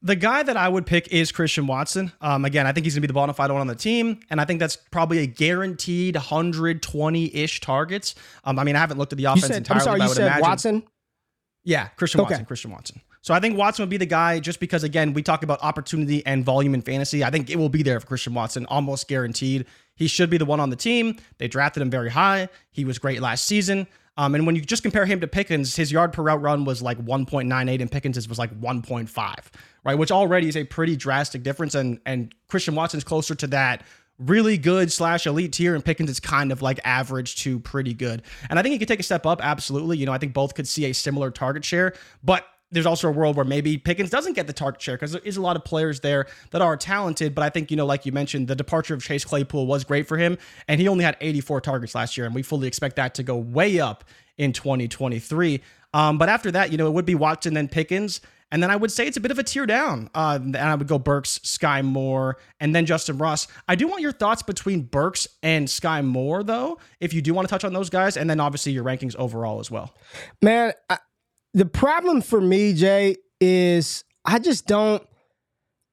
The guy that I would pick is Christian Watson. Um, again, I think he's going to be the bona fide one on the team, and I think that's probably a guaranteed 120 ish targets. Um, I mean, I haven't looked at the offense said, entirely. I'm sorry, but I you would said imagine, Watson? Yeah, Christian Okay. Watson. Christian Watson. So I think Watson would be the guy just because, again, we talk about opportunity and volume in fantasy. I think it will be there for Christian Watson, almost guaranteed. He should be the one on the team. They drafted him very high. He was great last season. Um, and when you just compare him to Pickens, his yard per route run was like 1.98 and Pickens was like 1.5, right? Which already is a pretty drastic difference. And and Christian Watson's closer to that really good slash elite tier, and Pickens is kind of like average to pretty good. And I think he could take a step up, absolutely. You know, I think both could see a similar target share, but there's also a world where maybe Pickens doesn't get the target share because there is a lot of players there that are talented. But I think, you know, like you mentioned, the departure of Chase Claypool was great for him. And he only had 84 targets last year. And we fully expect that to go way up in 2023. Um, but after that, you know, it would be Watson then Pickens. And then I would say it's a bit of a tear down. Uh, and I would go Burks, Skyy Moore, and then Justyn Ross. I do want your thoughts between Burks and Skyy Moore, though, if you do want to touch on those guys. And then obviously your rankings overall as well. Man, I, the problem for me, Jay, is I just don't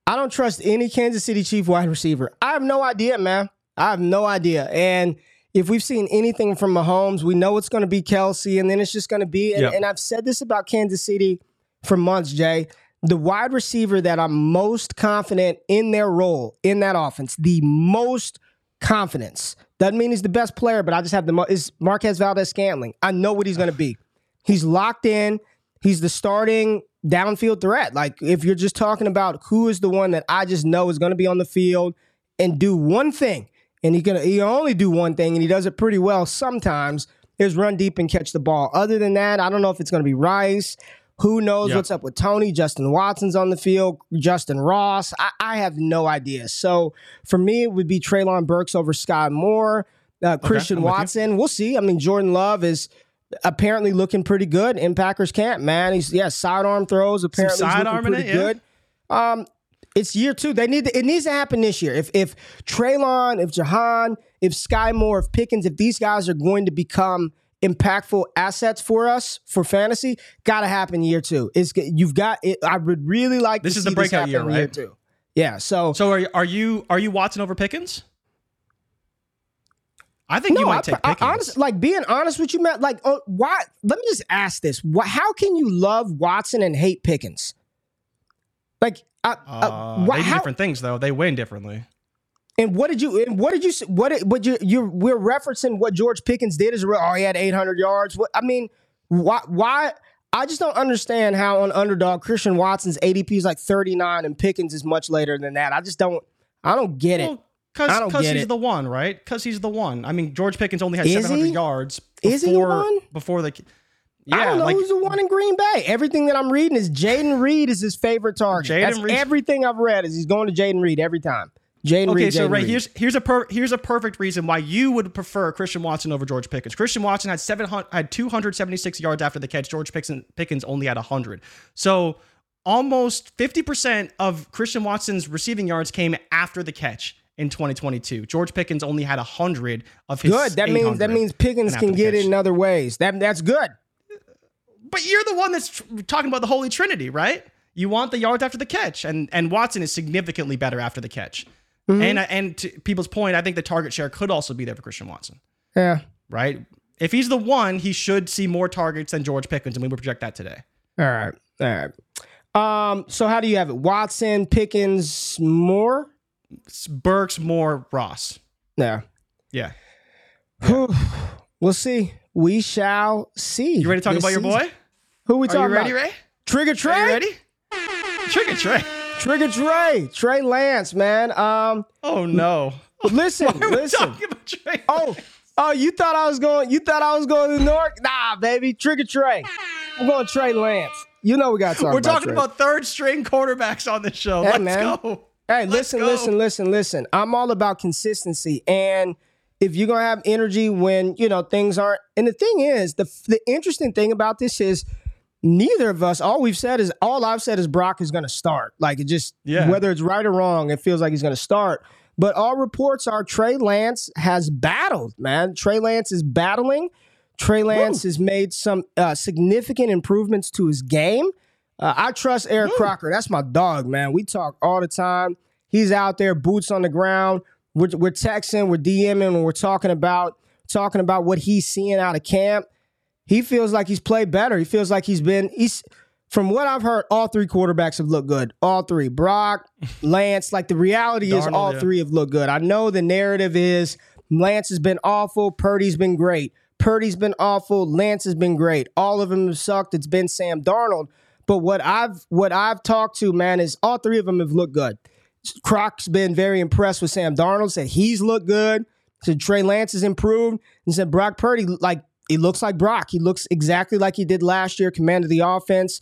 I don't trust any Kansas City Chief wide receiver. I have no idea, man. I have no idea. And if we've seen anything from Mahomes, we know it's going to be Kelce, and then it's just going to be. And, Yep. and I've said this about Kansas City for months, Jay. The wide receiver that I'm most confident in their role in that offense, the most confidence. Doesn't mean he's the best player, but I just have the is Marquez Valdes Scantling. I know what he's going to be. (sighs) He's locked in. He's the starting downfield threat. Like if you're just talking about who is the one that I just know is going to be on the field and do one thing, and he can he only do one thing, and he does it pretty well sometimes. Is run deep and catch the ball. Other than that, I don't know if it's going to be Rice. Who knows Yep. what's up with Toney? Justin Watson's on the field. Justyn Ross. I, I have no idea. So for me, it would be Treylon Burks over Skyy Moore. Uh, Christian you. Watson. We'll see. I mean, Jordan Love is apparently looking pretty good in Packers camp. Man, he's yeah sidearm throws. Apparently, sidearm pretty it, yeah. good. Um, it's year two. They need to, it needs to happen this year. If if Treylon, if Jahan, if Skyy Moore, if Pickens, if these guys are going to become impactful assets for us for fantasy, got to happen year two. It's you've got. It, I would really like. This to is the breakout year, right? Year two. Yeah. So, So are you, are you are you Watson over Pickens? I think you might I, take I, Pickens. honest, like being honest with you, Matt. Like, uh, why? Let me just ask this: why, How can you love Watson and hate Pickens? Like, uh, uh, uh, why, they do how, different things though. They win differently. And what did you? And what did you? What? What you? You we're referencing what George Pickens did as a. Oh, he had 800 yards. What? I mean, why? Why? I just don't understand how on underdog Christian Watson's ADP is like 39 and Pickens is much later than that. I just don't. I don't get it. Well, don't get he's it. the one, right? Because he's the one. I mean, George Pickens only had Is 700 he? yards before Is he the one? before the. Yeah, I don't know like who's the one in Green Bay. Everything that I'm reading is Jayden Reed is his favorite target. Jayden That's Reed. everything I've read is he's going to Jayden Reed every time. Jayden Okay, Reed. so Jayden Ray, Reed. here's here's a per, here's a perfect reason why you would prefer Christian Watson over George Pickens. Christian Watson had seven had 276 yards after the catch. George Pickens, Pickens only had 100. So almost 50% of Christian Watson's receiving yards came after the catch in 2022. George Pickens only had 100 of his good. That means that means Pickens can get it in other ways. That that's good. But you're the one that's talking about the Holy Trinity, right? You want the yards after the catch, and and Watson is significantly better after the catch. Mm-hmm. And and to people's point, I think the target share could also be there for Christian Watson, Yeah. right? If he's the one, he should see more targets than George Pickens, and we would project that today. All right. All right. Um, so how do you have it? Watson, Pickens, Moore? It's Burks, Moore, Ross. Yeah. Yeah. We'll see. We shall see. You ready to talk this about your boy? Who we Are talking you ready, about? Ray? Trigger Trey? Are you ready? Trigger Trey. Trigger Trey. Trey Lance, man. Um, Oh no. (laughs) listen, listen. talking about Trey? Oh, oh, you thought I was going? You thought I was going to Newark? Nah, baby. Trigger Trey. I'm going Trey Lance. You know we got to talk We're about talking Trey. about third string quarterbacks on this show. Hey, Let's man. go. Hey, Let's listen, go. listen, listen, listen. I'm all about consistency. And if you're gonna have energy when, you know, things aren't and the thing is, the the interesting thing about this is neither of us, all we've said is all I've said is Brock is gonna start. Like it just Yeah. whether it's right or wrong, it feels like he's gonna start. But all reports are Trey Lance has battled, man. Trey Lance is battling. Trey Lance has made some uh, significant improvements to his game. Uh, I trust Eric Crocker. That's my dog, man. We talk all the time. He's out there, boots on the ground. We're, we're texting, we're DMing, and we're talking about talking about what he's seeing out of camp. He feels like he's played better. He feels like he's been. He's from what I've heard, all three quarterbacks have looked good. All three, Brock, (laughs) Lance. Like the reality is, all yeah. three have looked good. I know the narrative is Lance has been awful. Purdy's been great. Purdy's been awful. Lance has been great. All of them have sucked. It's been Sam Darnold. But what I've what I've talked to, man, is all three of them have looked good. Croc's been very impressed with Sam Darnold. Said he's looked good. Said Trey Lance has improved. And said Brock Purdy, like he looks like Brock. He looks exactly like he did last year. Commanded the offense.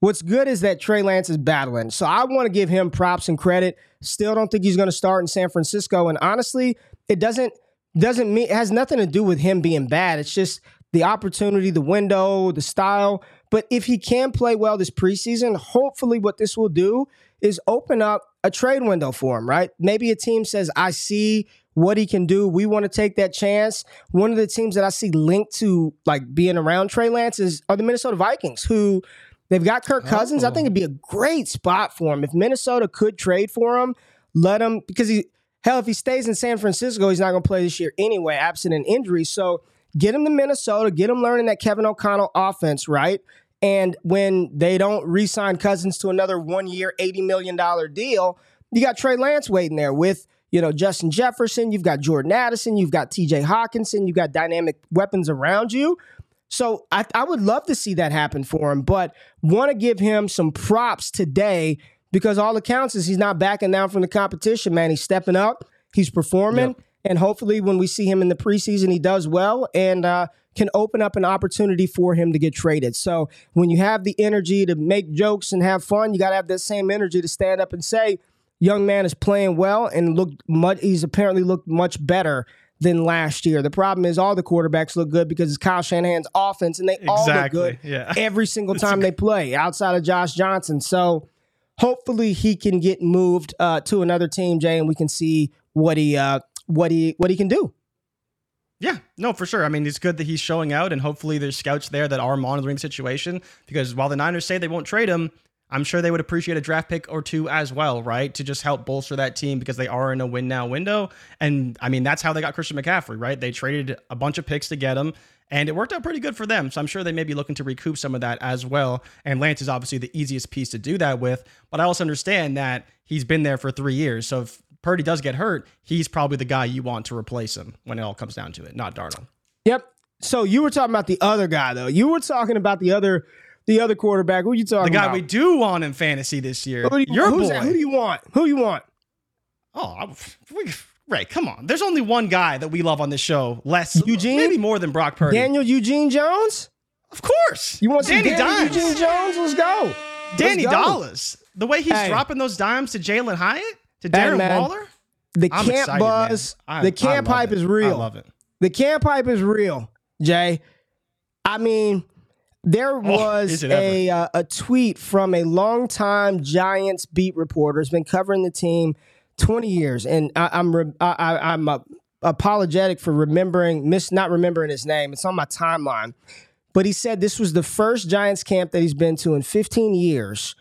What's good is that Trey Lance is battling. So I want to give him props and credit. Still don't think he's going to start in San Francisco. And honestly, it doesn't doesn't mean it has nothing to do with him being bad. It's just the opportunity, the window, the style. But if he can play well this preseason, hopefully what this will do is open up a trade window for him, right? Maybe a team says, I see what he can do. We want to take that chance. One of the teams that I see linked to like being around Trey Lance is are the Minnesota Vikings, who they've got Kirk Cousins. I think it'd be a great spot for him. If Minnesota could trade for him, let him because he hell, if he stays in San Francisco, he's not gonna play this year anyway, absent an injury. So get him to Minnesota, get him learning that Kevin O'Connell offense, right? And when they don't re-sign Cousins to another one-year, $80 million deal, you got Trey Lance waiting there with, you know, Justin Jefferson, you've got Jordan Addison, you've got TJ Hockenson, you've got dynamic weapons around you. So I, I would love to see that happen for him, but want to give him some props today because all accounts is he's not backing down from the competition, man. He's stepping up, he's performing, yep. and hopefully when we see him in the preseason, he does well and uh, can open up an opportunity for him to get traded. So when you have the energy to make jokes and have fun, you got to have that same energy to stand up and say, young man is playing well and looked much, he's apparently looked much better than last year. The problem is all the quarterbacks look good because it's Kyle Shanahan's offense and they exactly. all look good yeah. every single time they play outside of Josh Johnson. So hopefully he can get moved uh, to another team, Jay, and we can see what he uh, what he what he can do. Yeah, no, for sure. I mean, it's good that he's showing out, and hopefully there's scouts there that are monitoring the situation. Because while the Niners say they won't trade him, I'm sure they would appreciate a draft pick or two as well, right? To just help bolster that team because they are in a win now window. And I mean, that's how they got Christian McCaffrey, right? They traded a bunch of picks to get him, and it worked out pretty good for them. So I'm sure they may be looking to recoup some of that as well. And Lance is obviously the easiest piece to do that with. But I also understand that he's been there for three years. So if Purdy does get hurt, he's probably the guy you want to replace him when it all comes down to it, not Darnold. Yep. So you were talking about the other guy, though. You were talking about the other the other quarterback. Who you talking about? the guy about? we do want in fantasy this year. Who do you, Your boy. That? Who do you want? Who you want? Oh, we, Ray, come on. There's only one guy that we love on this show. Less Eugene, maybe more than Brock Purdy. Daniel Eugene Jones. Of course. You want Danny Dimes? Eugene Jones? Let's go. Danny Let's go. Dollars. The way he's hey. dropping those dimes to Jalin Hyatt to Darren hey, Waller. The I'm camp excited, buzz, I, the camp hype it. is real. I love it. The camp hype is real, Jay. I mean, there oh, was oh, a uh, a tweet from a longtime Giants beat reporter. Has been covering the team twenty years, and I, am I'm, I, am apologetic for remembering miss not remembering his name. It's on my timeline, but he said this was the first Giants camp that he's been to in 15 years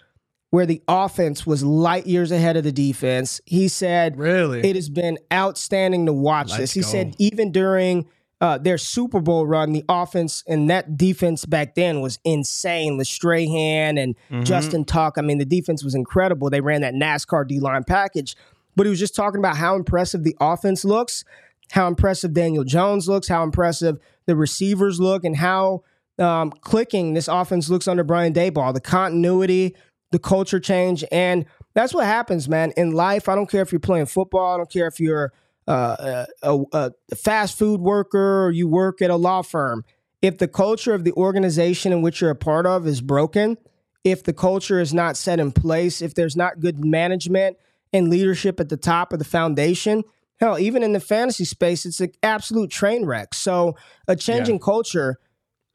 where the offense was light years ahead of the defense. He said, "Really, it has been outstanding to watch Let's this." He go. said even during uh, their Super Bowl run, the offense and that defense back then was insane. Lestrahan and mm-hmm. Justin Tuck. I mean, the defense was incredible. They ran that NASCAR D line package, but he was just talking about how impressive the offense looks, how impressive Daniel Jones looks, how impressive the receivers look, and how um, clicking this offense looks under Brian Daboll. The continuity, the culture change, and that's what happens, man. In life, I don't care if you're playing football. I don't care if you're uh, a, a fast food worker or you work at a law firm, if the culture of the organization in which you're a part of is broken, if the culture is not set in place, if there's not good management and leadership at the top of the foundation, hell, even in the fantasy space, it's an absolute train wreck. So a changing yeah. culture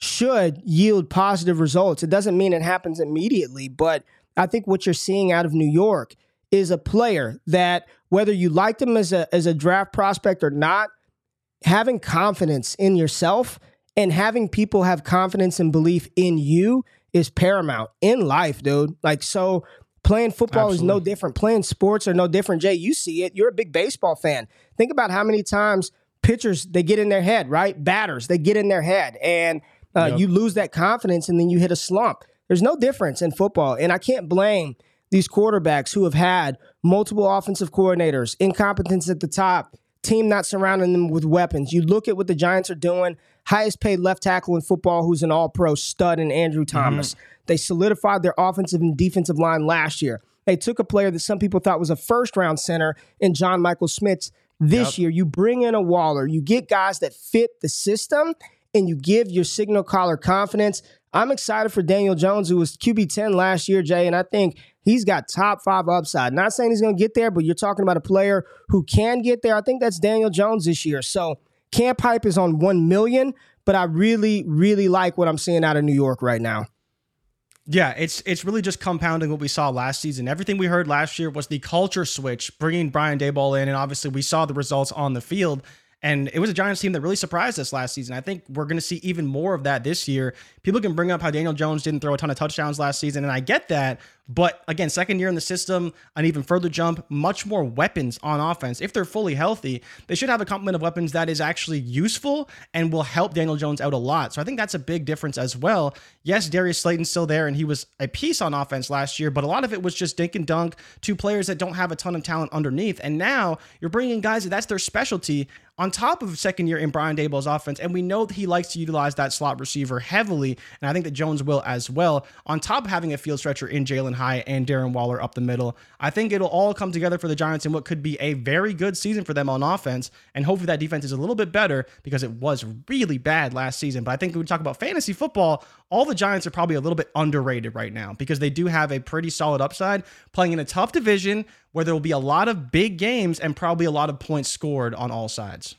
should yield positive results. It doesn't mean it happens immediately, but I think what you're seeing out of New York is a player that whether you liked him as a as a draft prospect or not, having confidence in yourself and having people have confidence and belief in you is paramount in life, dude. Like so playing football Absolutely. is no different. Playing sports are no different. Jay, you see it. You're a big baseball fan. Think about how many times pitchers they get in their head, right? Batters, they get in their head and uh, yep. you lose that confidence and then you hit a slump. There's no difference in football. And I can't blame these quarterbacks who have had multiple offensive coordinators, incompetence at the top, team not surrounding them with weapons. You look at what the Giants are doing, highest paid left tackle in football who's an all pro stud in Andrew mm-hmm. Thomas. Mm-hmm. They solidified their offensive and defensive line last year. They took a player that some people thought was a first round center in John Michael Schmitz this yep. year. You bring in a Waller, you get guys that fit the system, and you give your signal caller confidence. I'm excited for Daniel Jones, who was QB 10 last year, Jay, and I think he's got top five upside. Not saying he's going to get there, but you're talking about a player who can get there. I think that's Daniel Jones this year. So camp hype is on 1 million, but I really, really like what I'm seeing out of New York right now. Yeah, it's it's really just compounding what we saw last season. Everything we heard last year was the culture switch, bringing Brian Daboll in, and obviously we saw the results on the field. And it was a Giants team that really surprised us last season. I think we're going to see even more of that this year. People can bring up how Daniel Jones didn't throw a ton of touchdowns last season, and I get that. But again, second year in the system, an even further jump, much more weapons on offense. If they're fully healthy, they should have a complement of weapons that is actually useful and will help Daniel Jones out a lot. So I think that's a big difference as well. Yes, Darius Slayton's still there, and he was a piece on offense last year, but a lot of it was just dink and dunk, two players that don't have a ton of talent underneath. And now you're bringing guys that that's their specialty on top of second year in Brian Daboll's offense. And we know that he likes to utilize that slot receiver heavily. And I think that Jones will as well. On top of having a field stretcher in Jalin Hyatt and Darren Waller up the middle, I think it'll all come together for the Giants in what could be a very good season for them on offense. And hopefully that defense is a little bit better because it was really bad last season. But I think when we talk about fantasy football, all the Giants are probably a little bit underrated right now because they do have a pretty solid upside playing in a tough division where there will be a lot of big games and probably a lot of points scored on all sides.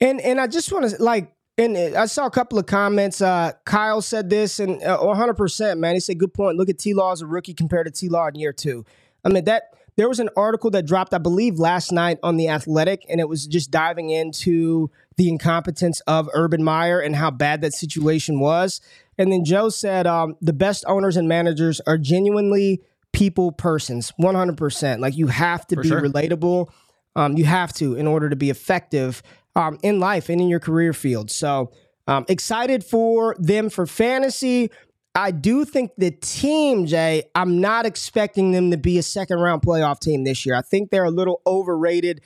And and I just want to like and I saw a couple of comments. Uh, Kyle said this, and uh, 100%, man. He said, good point. Look at T Law as a rookie compared to T Law in year two. I mean, that there was an article that dropped, I believe, last night on The Athletic, and it was just diving into the incompetence of Urban Meyer and how bad that situation was. And then Joe said, um, the best owners and managers are genuinely people persons, 100%. Like, you have to For be sure. relatable. Um, you have to in order to be effective um, in life and in your career field. So um, excited for them for fantasy. I do think the team, Jay, I'm not expecting them to be a second round playoff team this year. I think they're a little overrated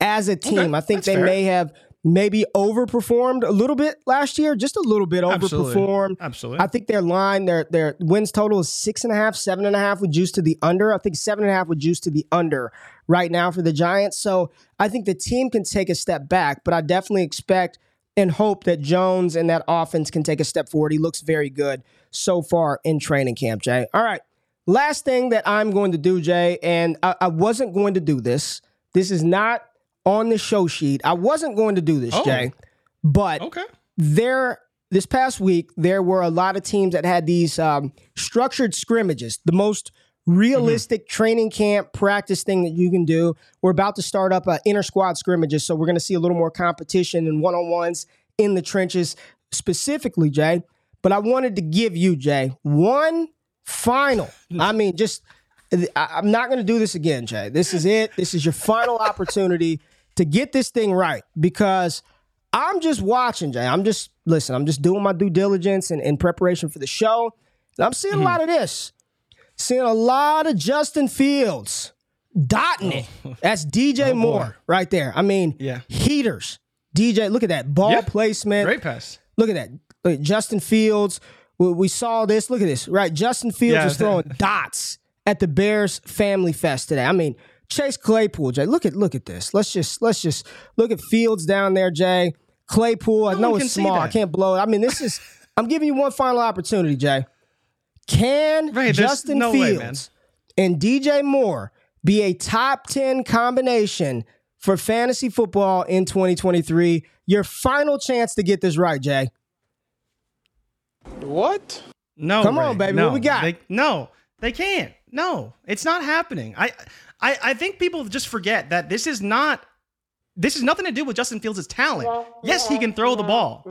as a team. Okay, I think they fair. may have maybe overperformed a little bit last year, just a little bit Absolutely. overperformed. Absolutely. I think their line, their their wins total is six and a half, seven and a half with juice to the under. I think seven and a half with juice to the under right now for the Giants. So I think the team can take a step back, but I definitely expect and hope that Jones and that offense can take a step forward. He looks very good so far in training camp, Jay. All right. Last thing that I'm going to do, Jay, and I, I wasn't going to do this. This is not on the show sheet. I wasn't going to do this, Oh. Jay, but Okay. there this past week there were a lot of teams that had these um, structured scrimmages the most realistic training camp practice thing that you can do we're about to start up uh, inter squad scrimmages so we're going to see a little more competition and one-on-ones in the trenches specifically jay but i wanted to give you jay one final i mean just i'm not going to do this again jay this is it this is your final (laughs) opportunity to get this thing right because I'm just watching, Jay. I'm just listen. I'm just doing my due diligence and in preparation for the show. And I'm seeing a mm-hmm. lot of this. Seeing a lot of Justin Fields dotting it. Oh. (laughs) That's DJ oh, Moore right there. I mean, Yeah. heaters. DJ, look at that ball Yeah. placement. Great pass. Look at that. Look Justin Fields. We, we saw this. Look at this. Right. Justin Fields Yeah. was throwing (laughs) dots at the Bears Family Fest today. I mean, Chase Claypool, Jay. Look at look at this. Let's just let's just look at Fields down there, Jay. Claypool. I No know it's small. I can't blow it. I mean, this is. (laughs) I'm giving you one final opportunity, Jay. Can Right, Justin no way, Fields and DJ Moore be a top 10 combination for fantasy football in 2023? Your final chance to get this right, Jay. What? No, Come on, baby. No. What we got? They, no, they can't. No, it's not happening. I, I, I think people just forget that this is not. This has nothing to do with Justin Fields' talent. Yes, he can throw the ball.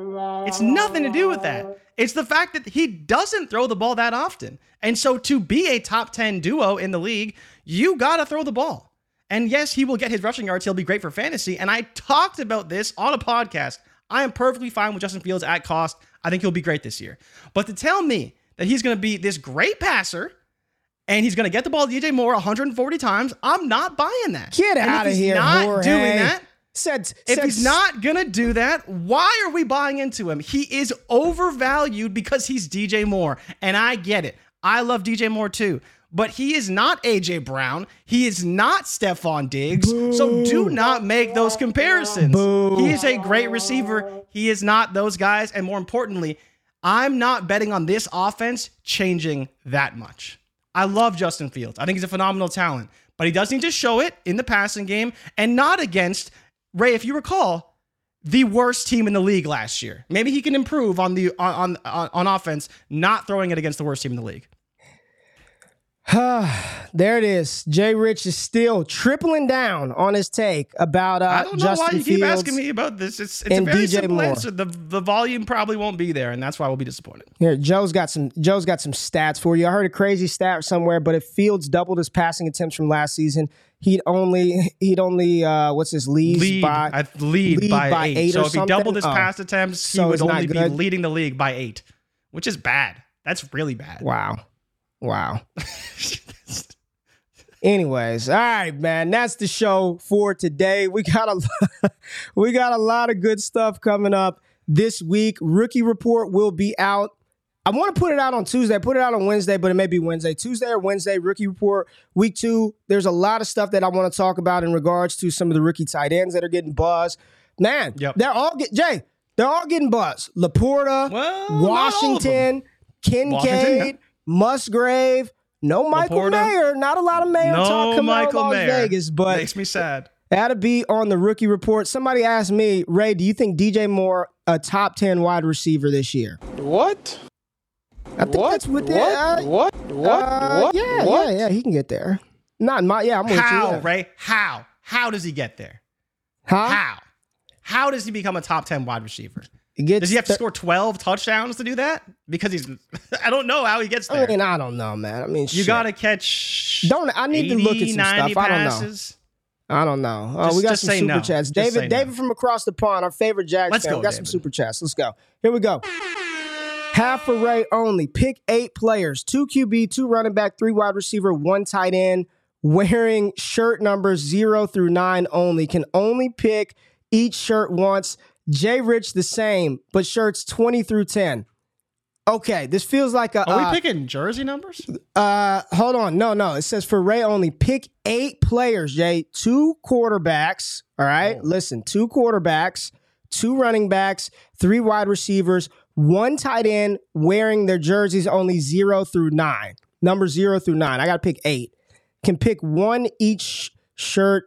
It's nothing to do with that. It's the fact that he doesn't throw the ball that often. And so to be a top 10 duo in the league, you got to throw the ball. And yes, he will get his rushing yards. He'll be great for fantasy. And I talked about this on a podcast. I am perfectly fine with Justin Fields at cost. I think he'll be great this year. But to tell me that he's going to be this great passer and he's going to get the ball to DJ Moore 140 times, I'm not buying that. Get And out of he's here, not Jorge. doing that. Said, If said- he's not gonna do that, why are we buying into him? He is overvalued because he's DJ Moore, and I get it. I love DJ Moore too, but he is not AJ Brown. He is not Stefon Diggs. So do not make those comparisons. He is a great receiver. He is not those guys, and more importantly, I'm not betting on this offense changing that much. I love Justin Fields. I think he's a phenomenal talent, but he does need to show it in the passing game and not against Ray. If you recall, the worst team in the league last year. Maybe he can improve on the on on, on offense, not throwing it against the worst team in the league. (sighs) there it is. Jay Rich is still tripling down on his take about uh, I don't know Justin why you keep asking me about this. It's, it's a and very DJ simple Moore. answer. The the volume probably won't be there, and that's why we'll be disappointed. Here, Joe's got some. Joe's got some stats for you. I heard a crazy stat somewhere, but if Fields doubled his passing attempts from last season, he'd only (laughs) he'd only uh, what's his lead Lead, by I lead, lead by, by eight. eight So if he doubled his Oh. pass attempts, So he would only be leading the league by eight, which is bad. That's really bad. Wow. Wow. (laughs) Anyways, all right, man. That's the show for today. We got a (laughs) we got a lot of good stuff coming up this week. Rookie report will be out. I want to put it out on Tuesday. Put it out on Wednesday, but it may be Wednesday. Tuesday or Wednesday, rookie report, week two. There's a lot of stuff that I want to talk about in regards to some of the rookie tight ends that are getting buzz. Man, Yep. they're all get Jay, they're all getting buzz. Laporta, Well, not all of Washington, Kincaid, Washington, yeah. Musgrave. No Michael Laporta. Mayer. Not a lot of Mayer talk No coming out of Michael Las Mayer. Vegas, but Makes me sad. that'll be on the rookie report. Somebody asked me, Ray, do you think DJ Moore a top 10 wide receiver this year? What? I think What? that's what they What? uh, What? What? uh, What? Yeah, What? yeah, yeah. He can get there. Not my. Yeah, I'm with you. How, yeah. Ray? How? How does he get there? Huh? How? How does he become a top 10 wide receiver? Gets Does he have to thir- score 12 touchdowns to do that? Because he's, (laughs) I don't know how he gets I there. mean, I don't know, man. I mean, you got to catch. Don't- I need to look at some 90 stuff. I don't know. I don't know. Uh, Just- we got some super no. chats. Just say David, no. David from across the pond, our favorite Jags Let's fan. go, we got some super chats. Let's go. Here we go. Half a Ray only. Pick eight players: two QB, two running back, three wide receiver, one tight end. Wearing shirt numbers zero through nine only. Can only pick each shirt once. Jay Rich the same, but shirts twenty through ten. Okay, this feels like a. Are uh, we picking jersey numbers? uh, hold on. No, no. It says for Ray only. Pick eight players, Jay. Two quarterbacks. All right. Oh. Listen, two quarterbacks, two running backs, three wide receivers, one tight end wearing their jerseys only zero through nine. Number zero through nine. I got to pick eight. Can pick one each shirt.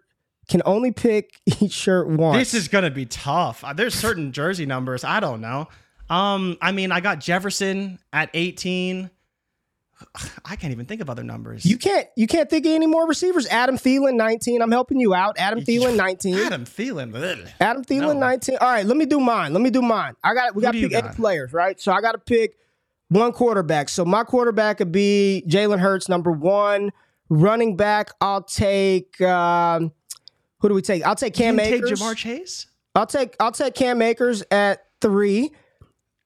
Can only pick (laughs) each shirt once. This is gonna be tough. Uh, There's certain jersey numbers. I don't know. Um, I mean, I got Jefferson at 18. (sighs) I can't even think of other numbers. You can't. You can't think of any more receivers. Adam Thielen, nineteen. I'm helping you out. Adam Thielen, (laughs) nineteen. Adam Thielen. ugh. Adam Thielen, No. 19. All right, let me do mine. Let me do mine. I got we got to pick eight players, right? So I got to pick one quarterback. So my quarterback could be Jalen Hurts, number one. Running back, I'll take. Um, who do we take? I'll take Cam You take Ja'Marr Chase. I'll take I'll take Cam Akers at three.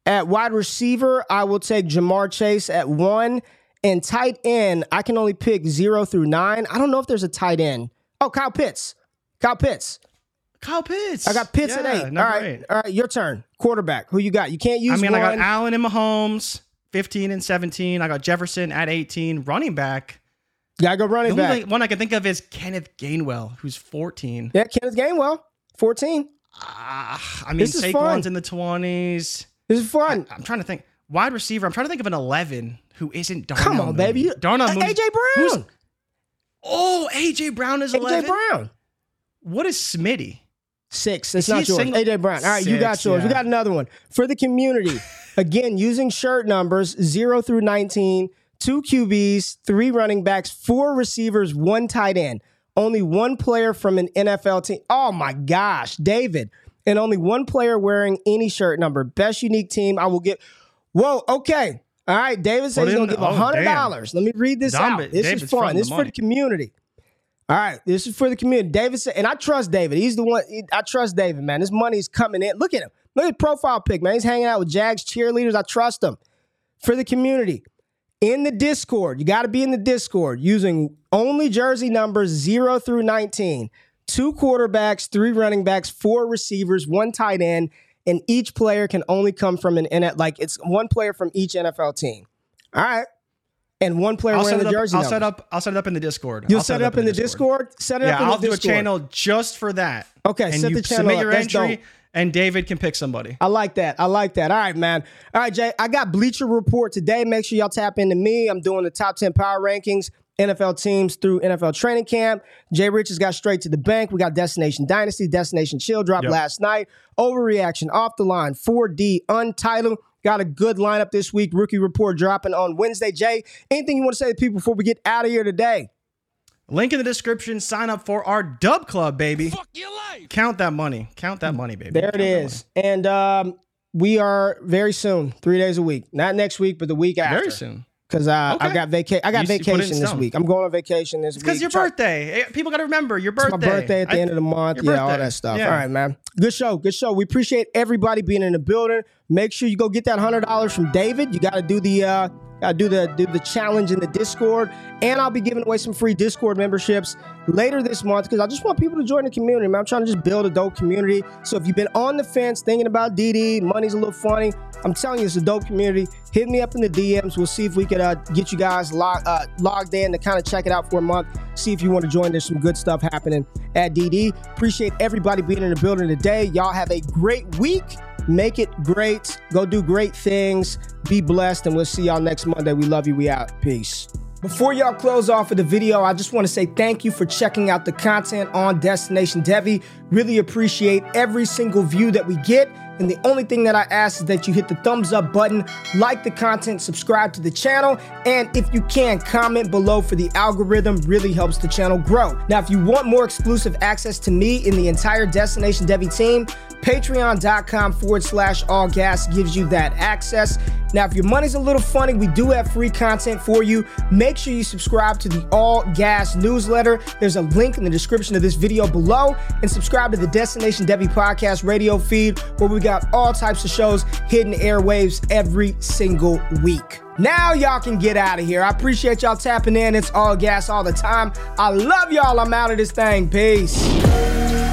At wide receiver, I will take Ja'Marr Chase at one. And tight end, I can only pick zero through nine. I don't know if there's a tight end. Oh, Kyle Pitts. Kyle Pitts. Kyle Pitts. I got Pitts Yeah, at eight. All right, eight. all right, your turn. Quarterback. Who you got? You can't use. I mean, I got Allen and Mahomes, 15 and 17. I got Jefferson at 18. Running back. Gotta go The running only back. one I can think of is Kenneth Gainwell, who's 14. Yeah, Kenneth Gainwell, fourteen. Ah, I mean, Saquon's fun. in the 20s. This is fun. I'm trying to think. Wide receiver. I'm trying to think of an 11 who isn't Darnell. Come on, Mooney. baby. Darnell Uh, Mooney. AJ Who's- Brown. Oh, AJ Brown is 11. AJ Brown. What is Smitty? Six. It's not yours. single- AJ Brown. All right, you got Six, yours. We yeah. got another one for the community. (laughs) Again, using shirt numbers zero through nineteen. Two QBs, three running backs, four receivers, one tight end. Only one player from an NFL team. Oh my gosh, David. And only one player wearing any shirt number. Best unique team. I will get. Whoa, okay. All right, David says Put he's gonna give oh, hundred damn. dollars. Let me read this Dumb out. it. This David's is fun. This is for the community. All right, this is for the community. David said, and I trust David. He's the one. I trust David, man. This money's coming in. Look at him. Look at profile pic, man. He's hanging out with Jags cheerleaders. I trust him. For the community, in the Discord, you got to be in the Discord using only jersey numbers zero through nineteen. Two quarterbacks, three running backs, four receivers, one tight end, and each player can only come from an N. Like it's one player from each NFL team. All right, and one player I'll wearing set, the up, jersey I'll numbers. set up. I'll set it up in the Discord. You'll I'll set it up in the Discord. Set it Yeah, up in I'll the do a Discord. channel just for that. Okay, and set you the channel submit up. your That's entry, dope. And David can pick somebody. I like that. I like that. All right, man. All right, Jay. I got Bleacher Report today. Make sure y'all tap into me. I'm doing the top 10 power rankings, NFL teams through NFL training camp. Jay Rich has got straight to the bank. We got Destination Dynasty, Destination Chill drop Yep. last night. Overreaction, off the line, 4D, untitled. Got a good lineup this week. Rookie report dropping on Wednesday. Jay, anything you want to say to people before we get out of here today? Link in the description. Sign up for our Dub Club, baby. Fuck your life. Count that money. Count that money, baby. There Count it is. And um, we are very soon, three days a week. Not next week, but the week after. Very soon. Because uh, Okay. I got vaca- I got You- you put it in vacation this week. I'm going on vacation this week. Because your birthday. People got to remember your birthday. It's birthday. my birthday at the I- end of the month. your Yeah, all that stuff. Yeah. All right, man. Good show. Good show. We appreciate everybody being in the building. Make sure you go get that hundred dollars from David. You got to do the uh, to do the do the challenge in the Discord, and I'll be giving away some free Discord memberships later this month because I just want people to join the community. Man, I'm trying to just build a dope community. So if you've been on the fence thinking about DD, money's a little funny. I'm telling you, it's a dope community. Hit me up in the DMs. We'll see if we could uh, get you guys log, uh, logged in to kind of check it out for a month. See if you want to join. There's some good stuff happening at DD. Appreciate everybody being in the building today. Y'all have a great week. Make it great. Go do great things. Be blessed, and we'll see y'all next Monday. We love you. We out. Peace. Before y'all close off of the video, I just want to say thank you for checking out the content on Destination Devy. Really appreciate every single view that we get. And the only thing that I ask is that you hit the thumbs up button, like the content, subscribe to the channel, and if you can, comment below for the algorithm really helps the channel grow. Now, if you want more exclusive access to me and the entire Destination Devy team, patreon.com forward slash all gas gives you that access. Now, if your money's a little funny, we do have free content for you. Make sure you subscribe to the All Gas newsletter. There's a link in the description of this video below. And subscribe to the Destination Devy podcast radio feed, where we got all types of shows hitting airwaves every single week. Now y'all can get out of here. I appreciate y'all tapping in. It's all gas all the time. I love y'all. I'm out of this thing. Peace.